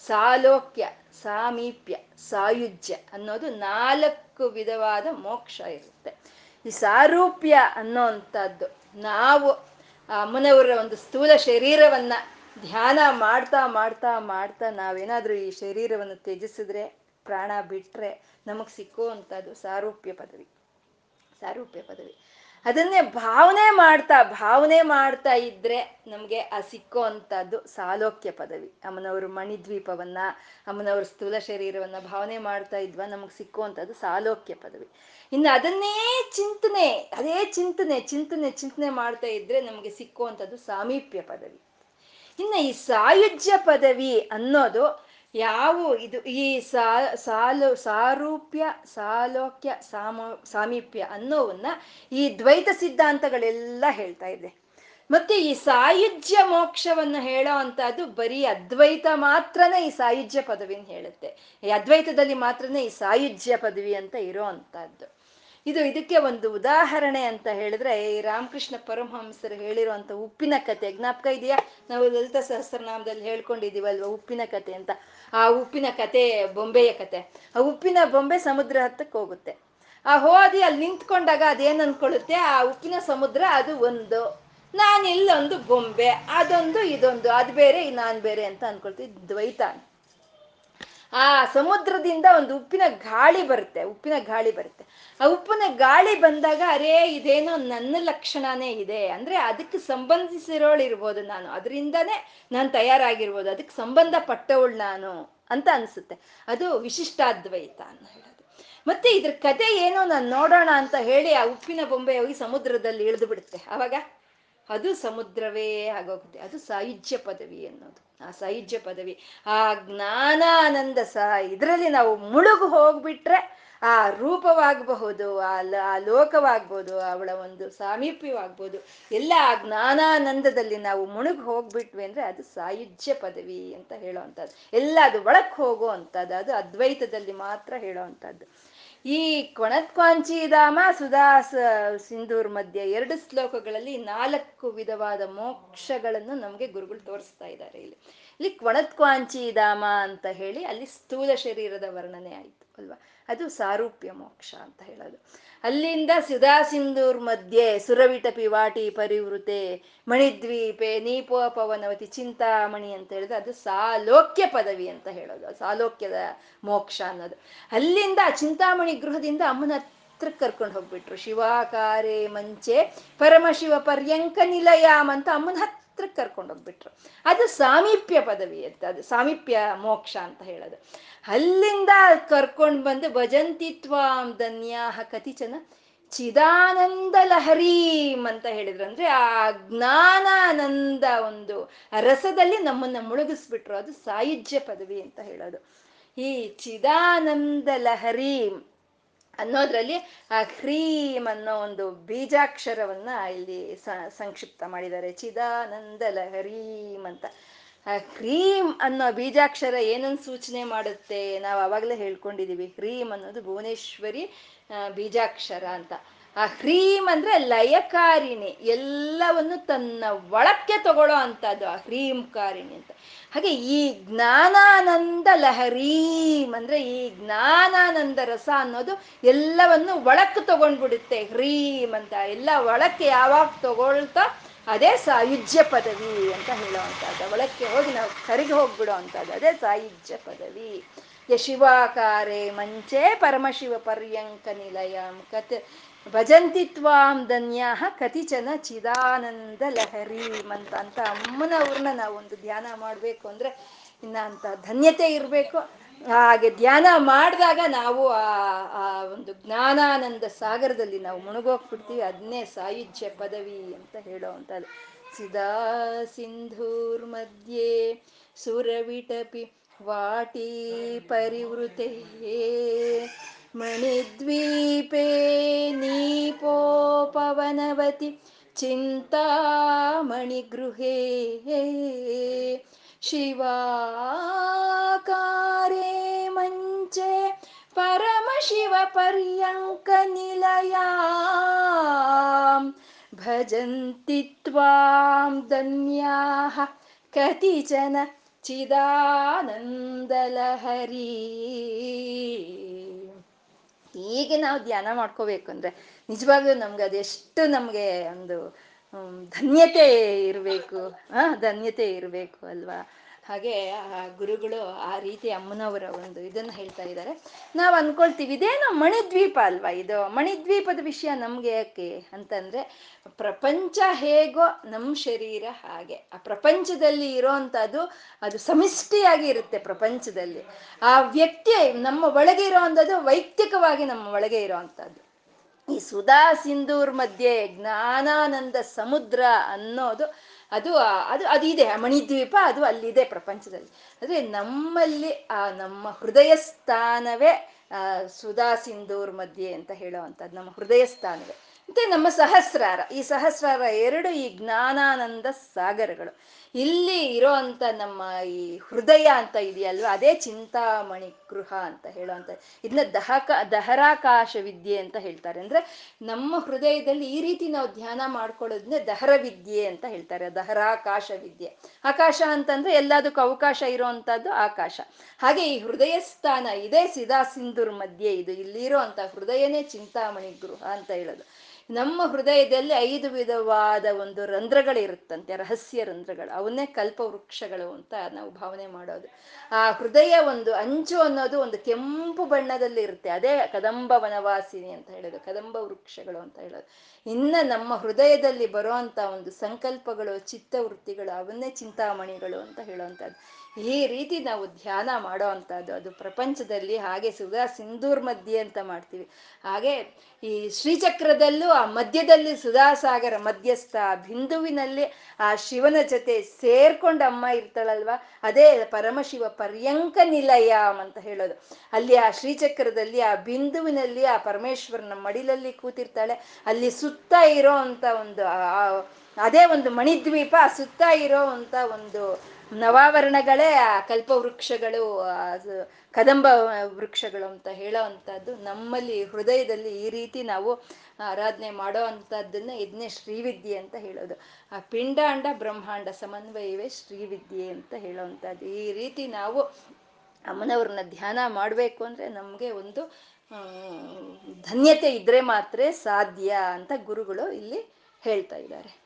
ಸಾಲೋಕ್ಯ, ಸಾಮೀಪ್ಯ, ಸಾಯುಜ್ಯ ಅನ್ನೋದು ನಾಲ್ಕು ವಿಧವಾದ ಮೋಕ್ಷ ಇರುತ್ತೆ. ಈ ಸಾರೂಪ್ಯ ಅನ್ನೋಂಥದ್ದು ನಾವು ಅಮ್ಮನವರ ಒಂದು ಸ್ಥೂಲ ಶರೀರವನ್ನ ಧ್ಯಾನ ಮಾಡ್ತಾ ಮಾಡ್ತಾ ಮಾಡ್ತಾ ನಾವೇನಾದ್ರೂ ಈ ಶರೀರವನ್ನು ತ್ಯಜಿಸಿದ್ರೆ, ಪ್ರಾಣ ಬಿಟ್ರೆ ನಮಗ್ ಸಿಕ್ಕುವಂಥದ್ದು ಸಾರೂಪ್ಯ ಪದವಿ. ಸಾರೂಪ್ಯ ಪದವಿ ಅದನ್ನೇ ಭಾವನೆ ಮಾಡ್ತಾ ಭಾವನೆ ಮಾಡ್ತಾ ಇದ್ರೆ ನಮ್ಗೆ ಆ ಸಿಕ್ಕೋ ಅಂತದ್ದು ಸಾಲೋಕ್ಯ ಪದವಿ. ಅಮ್ಮನವರು ಮಣಿದ್ವೀಪವನ್ನ, ಅಮ್ಮನವ್ರ ಸ್ಥೂಲ ಶರೀರವನ್ನ ಭಾವನೆ ಮಾಡ್ತಾ ಇದ್ವ, ನಮಗ್ ಸಿಕ್ಕುವಂಥದ್ದು ಸಾಲೋಕ್ಯ ಪದವಿ. ಇನ್ನು ಅದನ್ನೇ ಚಿಂತನೆ, ಅದೇ ಚಿಂತನೆ ಚಿಂತನೆ ಚಿಂತನೆ ಮಾಡ್ತಾ ಇದ್ರೆ ನಮಗೆ ಸಿಕ್ಕುವಂಥದ್ದು ಸಾಮೀಪ್ಯ ಪದವಿ. ಇನ್ನು ಈ ಸಾಯುಜ್ಯ ಪದವಿ ಅನ್ನೋದು ಯಾವ ಇದು ಈ ಸಾಲು ಸಾರೂಪ್ಯ, ಸಾಲೋಕ್ಯ, ಸಾಮ ಸಾಮೀಪ್ಯ ಅನ್ನೋವನ್ನ ಈ ದ್ವೈತ ಸಿದ್ಧಾಂತಗಳೆಲ್ಲ ಹೇಳ್ತಾ ಇದೆ. ಮತ್ತೆ ಈ ಸಾಯುಜ್ಯ ಮೋಕ್ಷವನ್ನು ಹೇಳೋ ಅಂತದ್ದು ಬರೀ ಅದ್ವೈತ ಮಾತ್ರನೇ ಈ ಸಾಯುಜ್ಯ ಪದವಿನ ಹೇಳುತ್ತೆ. ಈ ಅದ್ವೈತದಲ್ಲಿ ಮಾತ್ರನೇ ಈ ಸಾಯುಜ್ಯ ಪದವಿ ಅಂತ ಇರೋ ಅಂತದ್ದು ಇದು ಇದಕ್ಕೆ ಒಂದು ಉದಾಹರಣೆ ಅಂತ ಹೇಳಿದ್ರೆ, ಈ ರಾಮಕೃಷ್ಣ ಪರಮಹಂಸರು ಹೇಳಿರುವಂತ ಉಪ್ಪಿನ ಕತೆ. ಜ್ಞಾಪಕ ಇದೆಯಾ? ನಾವು ಲಲಿತ ಸಹಸ್ರನಾಮದಲ್ಲಿ ಹೇಳ್ಕೊಂಡಿದೀವಲ್ವ ಉಪ್ಪಿನ ಕತೆ ಅಂತ. ಆ ಉಪ್ಪಿನ ಕತೆ ಬೊಂಬೆಯ ಕತೆ. ಆ ಉಪ್ಪಿನ ಬೊಂಬೆ ಸಮುದ್ರ ಹತ್ತಕ್ಕೆ ಹೋಗುತ್ತೆ. ಆ ಹೋದಿ ಅಲ್ಲಿ ನಿಂತ್ಕೊಂಡಾಗ ಅದೇನ್ ಅನ್ಕೊಳ್ಳುತ್ತೆ? ಆ ಉಪ್ಪಿನ ಸಮುದ್ರ ಅದು ಒಂದು. ನಾನಿಲ್ಲೊಂದು ಬೊಂಬೆ, ಅದೊಂದು ಇದೊಂದು, ಅದು ಬೇರೆ ನಾನ್ ಬೇರೆ ಅಂತ ಅನ್ಕೊಳ್ತೀವಿ ದ್ವೈತ ಆ ಸಮುದ್ರದಿಂದ ಒಂದು ಉಪ್ಪಿನ ಗಾಳಿ ಬರುತ್ತೆ, ಉಪ್ಪಿನ ಗಾಳಿ ಬರುತ್ತೆ. ಆ ಉಪ್ಪಿನ ಗಾಳಿ ಬಂದಾಗ, ಅರೇ, ಇದೇನೋ ನನ್ನ ಲಕ್ಷಣನೇ ಇದೆ. ಅಂದ್ರೆ ಅದಕ್ಕೆ ಸಂಬಂಧಿಸಿರೋಳು ಇರ್ಬೋದು ನಾನು. ಅದರಿಂದನೇ ನಾನು ತಯಾರಾಗಿರ್ಬೋದು. ಅದಕ್ಕೆ ಸಂಬಂಧ ಪಟ್ಟವಳು ನಾನು ಅಂತ ಅನ್ಸುತ್ತೆ. ಅದು ವಿಶಿಷ್ಟಾದ್ವೈತ ಅಂತ ಹೇಳೋದು. ಮತ್ತೆ ಇದ್ರ ಕತೆ ಏನೋ ನಾನು ನೋಡೋಣ ಅಂತ ಹೇಳಿ ಆ ಉಪ್ಪಿನ ಬೊಂಬೆ ಹೋಗಿ ಸಮುದ್ರದಲ್ಲಿ ಇಳಿದು ಬಿಡುತ್ತೆ. ಅವಾಗ ಅದು ಸಮುದ್ರವೇ ಆಗೋಗುತ್ತೆ. ಅದು ಸಾಯುಜ್ಯ ಪದವಿ ಅನ್ನೋದು. ಆ ಪದವಿ. ಆ ಜ್ಞಾನಾನಂದ ಸಹ ಇದರಲ್ಲಿ ನಾವು ಮುಳುಗು ಹೋಗ್ಬಿಟ್ರೆ ಆ ರೂಪವಾಗಬಹುದು, ಆ ಆ ಲೋಕವಾಗ್ಬೋದು ಅವಳ ಒಂದು ಸಾಮೀಪ್ಯವಾಗ್ಬೋದು ಎಲ್ಲ ಆ ಜ್ಞಾನಾನಂದದಲ್ಲಿ ನಾವು ಮುಳುಗ್ ಹೋಗ್ಬಿಟ್ವಿ ಅಂದ್ರೆ ಅದು ಸಾಯುಜ್ಯ ಪದವಿ ಅಂತ ಹೇಳೋವಂಥದ್ದು ಎಲ್ಲ ಅದು ಒಳಕ್ ಹೋಗೋ ಅಂಥದ್ದು, ಅದು ಅದ್ವೈತದಲ್ಲಿ ಮಾತ್ರ ಹೇಳೋ ಅಂಥದ್ದು. ಈ ಕೊಣತ್ಕಾಂಚಿಧಾಮ ಸುಧಾಸ ಸಿಂಧೂರ್ ಮಧ್ಯೆ ಎರಡು ಶ್ಲೋಕಗಳಲ್ಲಿ ನಾಲ್ಕು ವಿಧವಾದ ಮೋಕ್ಷಗಳನ್ನು ನಮಗೆ ಗುರುಗಳು ತೋರಿಸ್ತಾ ಇದ್ದಾರೆ ಇಲ್ಲಿ. ಇಲ್ಲಿ ಕ್ವಾಂಚಿಧಾಮ ಅಂತ ಹೇಳಿ ಅಲ್ಲಿ ಸ್ಥೂಲ ಶರೀರದ ವರ್ಣನೆ ಆಯಿತು, ಅಲ್ವಾ? ಅದು ಸಾರೂಪ್ಯ ಮೋಕ್ಷ ಅಂತ ಹೇಳೋದು. ಅಲ್ಲಿಂದ ಸುಧಾ ಸಿಂಧೂರ್ ಮಧ್ಯೆ ಸುರವಿಟ ಪಿವಾಟಿ ಪರಿವೃತೆ, ಮಣಿದ್ವೀಪೆ ನೀಪೋಪವನವತಿ ಚಿಂತಾಮಣಿ ಅಂತ ಹೇಳಿದ್ರೆ ಅದು ಸಾಲೋಕ್ಯ ಪದವಿ ಅಂತ ಹೇಳೋದು. ಸಾಲೋಕ್ಯದ ಮೋಕ್ಷ ಅನ್ನೋದು. ಅಲ್ಲಿಂದ ಚಿಂತಾಮಣಿ ಗೃಹದಿಂದ ಅಮ್ಮನ ಹತ್ರ ಕರ್ಕೊಂಡು ಹೋಗ್ಬಿಟ್ರು. ಶಿವಾಕಾರೆ ಮಂಚೆ ಪರಮಶಿವ ಪರ್ಯಂಕ ನಿಲಯಾಮ್ ಅಂತ ಅಮ್ಮನ ಹತ್ರ ಕರ್ಕೊಂಡು ಹೋಗ್ಬಿಟ್ರು ಅದು ಸಾಮೀಪ್ಯ ಪದವಿ ಅಂತ, ಅದು ಸಾಮೀಪ್ಯ ಮೋಕ್ಷ ಅಂತ ಹೇಳೋದು. ಅಲ್ಲಿಂದ ಕರ್ಕೊಂಡು ಬಂದು ಭಜಂತಿತ್ವಾಂ ಧನ್ಯಾಹ ಕತಿಚನ ಚಿದಾನಂದ ಲಹರೀಂ ಅಂತ ಹೇಳಿದ್ರು. ಅಂದ್ರೆ ಆ ಜ್ಞಾನಾನಂದ ಒಂದು ರಸದಲ್ಲಿ ನಮ್ಮನ್ನ ಮುಳುಗಿಸ್ಬಿಟ್ರು. ಅದು ಸಾಯುಜ್ಯ ಪದವಿ ಅಂತ ಹೇಳೋದು. ಈ ಚಿದಾನಂದ ಲಹರೀಂ ಅನ್ನೋದ್ರಲ್ಲಿ ಆ ಕ್ರೀಮ್ ಅನ್ನೋ ಒಂದು ಬೀಜಾಕ್ಷರವನ್ನ ಇಲ್ಲಿ ಸಂಕ್ಷಿಪ್ತ ಮಾಡಿದ್ದಾರೆ. ಚಿದಾನಂದ ಲಹರೀಂ ಅಂತ. ಆ ಹ್ರೀಂ ಅನ್ನೋ ಬೀಜಾಕ್ಷರ ಏನನ್ನು ಸೂಚನೆ ಮಾಡುತ್ತೆ? ನಾವು ಅವಾಗಲೇ ಹೇಳ್ಕೊಂಡಿದೀವಿ. ಕ್ರೀಮ್ ಅನ್ನೋದು ಭುವನೇಶ್ವರಿ ಬೀಜಾಕ್ಷರ ಅಂತ. ಆ ಹ್ರೀಂ ಅಂದ್ರೆ ಲಯಕಾರಿಣಿ, ಎಲ್ಲವನ್ನು ತನ್ನ ಒಳಕ್ಕೆ ತಗೊಳ್ಳೋ ಅಂತದ್ದು ಆ ಹ್ರೀಂಕಾರಿಣಿ ಅಂತ. ಹಾಗೆ ಈ ಜ್ಞಾನಾನಂದ ಲಹರೀಂ ಅಂದ್ರೆ ಈ ಜ್ಞಾನಾನಂದ ರಸ ಅನ್ನೋದು ಎಲ್ಲವನ್ನು ಒಳಕ್ಕೆ ತಗೊಂಡ್ಬಿಡುತ್ತೆ ಹ್ರೀಂ ಅಂತ. ಎಲ್ಲ ಒಳಕ್ಕೆ ಯಾವಾಗ ತಗೊಳ್ತಾ ಅದೇ ಸಾಯುಜ್ಯ ಪದವಿ ಅಂತ ಹೇಳೋವಂಥದ್ದು ಒಳಕ್ಕೆ ಹೋಗಿ ನಾವು ಕರಿಗೆ ಹೋಗ್ಬಿಡೋ ಅಂಥದ್ದು. ಅದೇ ಸಾಯುಜ್ಯ ಪದವಿ. ಯಶಿವಾಕಾರೆ ಮಂಚೆ ಪರಮಶಿವ ಪರ್ಯಂಕ ನಿಲಯಂ ಕತೆ ಭಜಂತಿ ತ್ವಾಂ ಧನ್ಯಾಹ ಕತಿಚನ ಚಿದಾನಂದ ಲಹರಿ ಅಂತ ಅಂತ ಅಮ್ಮನವ್ರನ್ನ ನಾವು ಒಂದು ಧ್ಯಾನ ಮಾಡಬೇಕು ಅಂದ್ರೆ ಇನ್ನ ಅಂತ ಧನ್ಯತೆ ಇರಬೇಕು. ಹಾಗೆ ಧ್ಯಾನ ಮಾಡಿದಾಗ ನಾವು ಆ ಆ ಒಂದು ಜ್ಞಾನಾನಂದ ಸಾಗರದಲ್ಲಿ ನಾವು ಮುಳುಗೋಗ್ಬಿಡ್ತೀವಿ ಅದನ್ನೇ ಸಾಯುಜ್ಯ ಪದವಿ ಅಂತ ಹೇಳೋ ಅಂತದ್ದು. ಸಿದಾ ಸಿಂಧೂರ್ ಮಧ್ಯೆ ಸುರವಿಟಪಿ ವಾಟಿ ಪರಿವೃತೆ ಚಿಂತಾಮಣಿಗೃಹೇ ಶಿವಾಕಾರೆ ಮಂಚೆ ಪರಮಶಿವ ಪರ್ಯಂಕ ನಿಲಯ. ಭಜಂತಿ ತ್ವಾಂ ಧನ್ಯಾಃ ಕತಿಚನ ಚಿದಾನಂದಲಹರಿ ಹೀಗೆ ನಾವು ಧ್ಯಾನ ಮಾಡ್ಕೋಬೇಕು ಅಂದ್ರೆ ನಿಜವಾಗ್ಲೂ ನಮ್ಗೆ ಅದೆಷ್ಟು ನಮ್ಗೆ ಒಂದು ಧನ್ಯತೆ ಇರಬೇಕು, ಆ, ಧನ್ಯತೆ ಇರಬೇಕು ಅಲ್ವಾ? ಹಾಗೆ, ಆ, ಗುರುಗಳು ಆ ರೀತಿ ಅಮ್ಮನವರ ಒಂದು ಇದನ್ನ ಹೇಳ್ತಾ ಇದ್ದಾರೆ. ನಾವು ಅನ್ಕೊಳ್ತೀವಿ ಇದೇನೋ ಮಣಿದ್ವೀಪ ಅಲ್ವಾ ಇದು? ಮಣಿದ್ವೀಪದ ವಿಷಯ ನಮ್ಗೆ ಯಾಕೆ ಅಂತಂದ್ರೆ, ಪ್ರಪಂಚ ಹೇಗೋ ನಮ್ಮ ಶರೀರ ಹಾಗೆ. ಆ ಪ್ರಪಂಚದಲ್ಲಿ ಇರೋವಂಥದ್ದು ಅದು ಸಮಿಷ್ಟಿಯಾಗಿ ಇರುತ್ತೆ ಪ್ರಪಂಚದಲ್ಲಿ. ಆ ವ್ಯಕ್ತಿ ನಮ್ಮ ಒಳಗೆ ಇರೋ ವೈಯಕ್ತಿಕವಾಗಿ ನಮ್ಮ ಒಳಗೆ ಇರೋವಂಥದ್ದು ಈ ಸುಧಾ ಸಿಂಧೂರ್ ಮಧ್ಯೆ ಜ್ಞಾನಾನಂದ ಸಮುದ್ರ ಅನ್ನೋದು ಅದು ಅದು ಅದು ಇದೆ. ಮಣಿದ್ವೀಪ ಅದು ಅಲ್ಲಿದೆ ಪ್ರಪಂಚದಲ್ಲಿ. ಅಂದ್ರೆ ನಮ್ಮಲ್ಲಿ, ಆ, ನಮ್ಮ ಹೃದಯ ಸ್ಥಾನವೇ ಸುಧಾ ಸಿಂಧೂರ್ ಮಧ್ಯೆ ಅಂತ ಹೇಳೋವಂಥದ್ದು, ನಮ್ಮ ಹೃದಯ ಸ್ಥಾನವೇ. ಮತ್ತೆ ನಮ್ಮ ಸಹಸ್ರಾರ. ಈ ಸಹಸ್ರಾರ ಎರಡು ಈ ಜ್ಞಾನಾನಂದ ಸಾಗರಗಳು. ಇಲ್ಲಿ ಇರೋ ಅಂತ ನಮ್ಮ ಈ ಹೃದಯ ಅಂತ ಇದೆಯಲ್ವ? ಅದೇ ಚಿಂತಾಮಣಿ ಗೃಹ ಅಂತ ಹೇಳುವಂತ ಇದನ್ನ ದಹಕ, ದಹರಾಕಾಶ ವಿದ್ಯೆ ಅಂತ ಹೇಳ್ತಾರೆ. ಅಂದ್ರೆ ನಮ್ಮ ಹೃದಯದಲ್ಲಿ ಈ ರೀತಿ ನಾವು ಧ್ಯಾನ ಮಾಡ್ಕೊಳ್ಳೋದನ್ನ ದಹರ ವಿದ್ಯೆ ಅಂತ ಹೇಳ್ತಾರೆ. ದಹರಾಕಾಶ ವಿದ್ಯೆ. ಆಕಾಶ ಅಂತಂದ್ರೆ ಎಲ್ಲದಕ್ಕೂ ಅವಕಾಶ ಇರುವಂತಹದ್ದು ಆಕಾಶ. ಹಾಗೆ ಈ ಹೃದಯ ಸ್ಥಾನ ಇದೇ ಸಿದಾ ಸಿಂಧುರ್ ಮಧ್ಯೆ ಇದು. ಇಲ್ಲಿರೋ ಅಂತ ಹೃದಯನೇ ಚಿಂತಾಮಣಿ ಗೃಹ ಅಂತ ಹೇಳೋದು. ನಮ್ಮ ಹೃದಯದಲ್ಲಿ ಐದು ವಿಧವಾದ ಒಂದು ರಂಧ್ರಗಳಿರುತ್ತಂತೆ, ರಹಸ್ಯ ರಂಧ್ರಗಳು. ಅವನ್ನೇ ಕಲ್ಪ ವೃಕ್ಷಗಳು ಅಂತ ನಾವು ಭಾವನೆ ಮಾಡೋದು. ಆ ಹೃದಯ ಒಂದು ಅಂಚು ಅನ್ನೋದು ಒಂದು ಕೆಂಪು ಬಣ್ಣದಲ್ಲಿ ಇರುತ್ತೆ ಅದೇ ಕದಂಬ ವನವಾಸಿನಿ ಅಂತ ಹೇಳೋದು ಕದಂಬ ವೃಕ್ಷಗಳು ಅಂತ ಹೇಳೋದು ಇನ್ನ ನಮ್ಮ ಹೃದಯದಲ್ಲಿ ಬರುವಂತ ಒಂದು ಸಂಕಲ್ಪಗಳು, ಚಿತ್ತವೃತ್ತಿಗಳು, ಅವನ್ನೇ ಚಿಂತಾಮಣಿಗಳು ಅಂತ ಹೇಳುವಂಥದ್ದು. ಈ ರೀತಿ ನಾವು ಧ್ಯಾನ ಮಾಡೋ ಅಂಥದ್ದು. ಅದು ಪ್ರಪಂಚದಲ್ಲಿ ಹಾಗೆ ಸುಧಾ ಸಿಂಧೂರ್ ಮಧ್ಯೆ ಅಂತ ಮಾಡ್ತೀವಿ. ಹಾಗೆ ಈ ಶ್ರೀಚಕ್ರದಲ್ಲೂ, ಆ ಮಧ್ಯದಲ್ಲಿ ಸುಧಾಸಾಗರ ಮಧ್ಯಸ್ಥ ಬಿಂದುವಿನಲ್ಲಿ ಆ ಶಿವನ ಜೊತೆ ಸೇರ್ಕೊಂಡು ಅಮ್ಮ ಇರ್ತಾಳಲ್ವ? ಅದೇ ಪರಮಶಿವ ಪರ್ಯಂಕ ನಿಲಯ ಅಂತ ಹೇಳೋದು. ಅಲ್ಲಿ ಆ ಶ್ರೀಚಕ್ರದಲ್ಲಿ ಆ ಬಿಂದುವಿನಲ್ಲಿ ಆ ಪರಮೇಶ್ವರನ ಮಡಿಲಲ್ಲಿ ಕೂತಿರ್ತಾಳೆ. ಅಲ್ಲಿ ಸುತ್ತ ಇರೋ ಅಂತ ಒಂದು ಅದೇ ಒಂದು ಮಣಿದ್ವೀಪ, ಸುತ್ತ ಇರೋ ಅಂತ ಒಂದು ನವಾವರಣಗಳೇ ಆ ಕಲ್ಪವೃಕ್ಷಗಳು ಕದಂಬ ವೃಕ್ಷಗಳು ಅಂತ ಹೇಳೋ ಅಂಥದ್ದು. ನಮ್ಮಲ್ಲಿ ಹೃದಯದಲ್ಲಿ ಈ ರೀತಿ ನಾವು ಆರಾಧನೆ ಮಾಡೋ ಅಂಥದ್ದನ್ನ ಇದನ್ನೇ ಶ್ರೀವಿದ್ಯೆ ಅಂತ ಹೇಳೋದು. ಆ ಪಿಂಡಾಂಡ ಬ್ರಹ್ಮಾಂಡ ಸಮನ್ವಯವೇ ಶ್ರೀವಿದ್ಯೆ ಅಂತ ಹೇಳೋ ಅಂಥದ್ದು. ಈ ರೀತಿ ನಾವು ಅಮ್ಮನವ್ರನ್ನ ಧ್ಯಾನ ಮಾಡಬೇಕು ಅಂದರೆ ನಮಗೆ ಒಂದು ಧನ್ಯತೆ ಇದ್ರೆ ಮಾತ್ರ ಸಾಧ್ಯ ಅಂತ ಗುರುಗಳು ಇಲ್ಲಿ ಹೇಳ್ತಾ ಇದ್ದಾರೆ.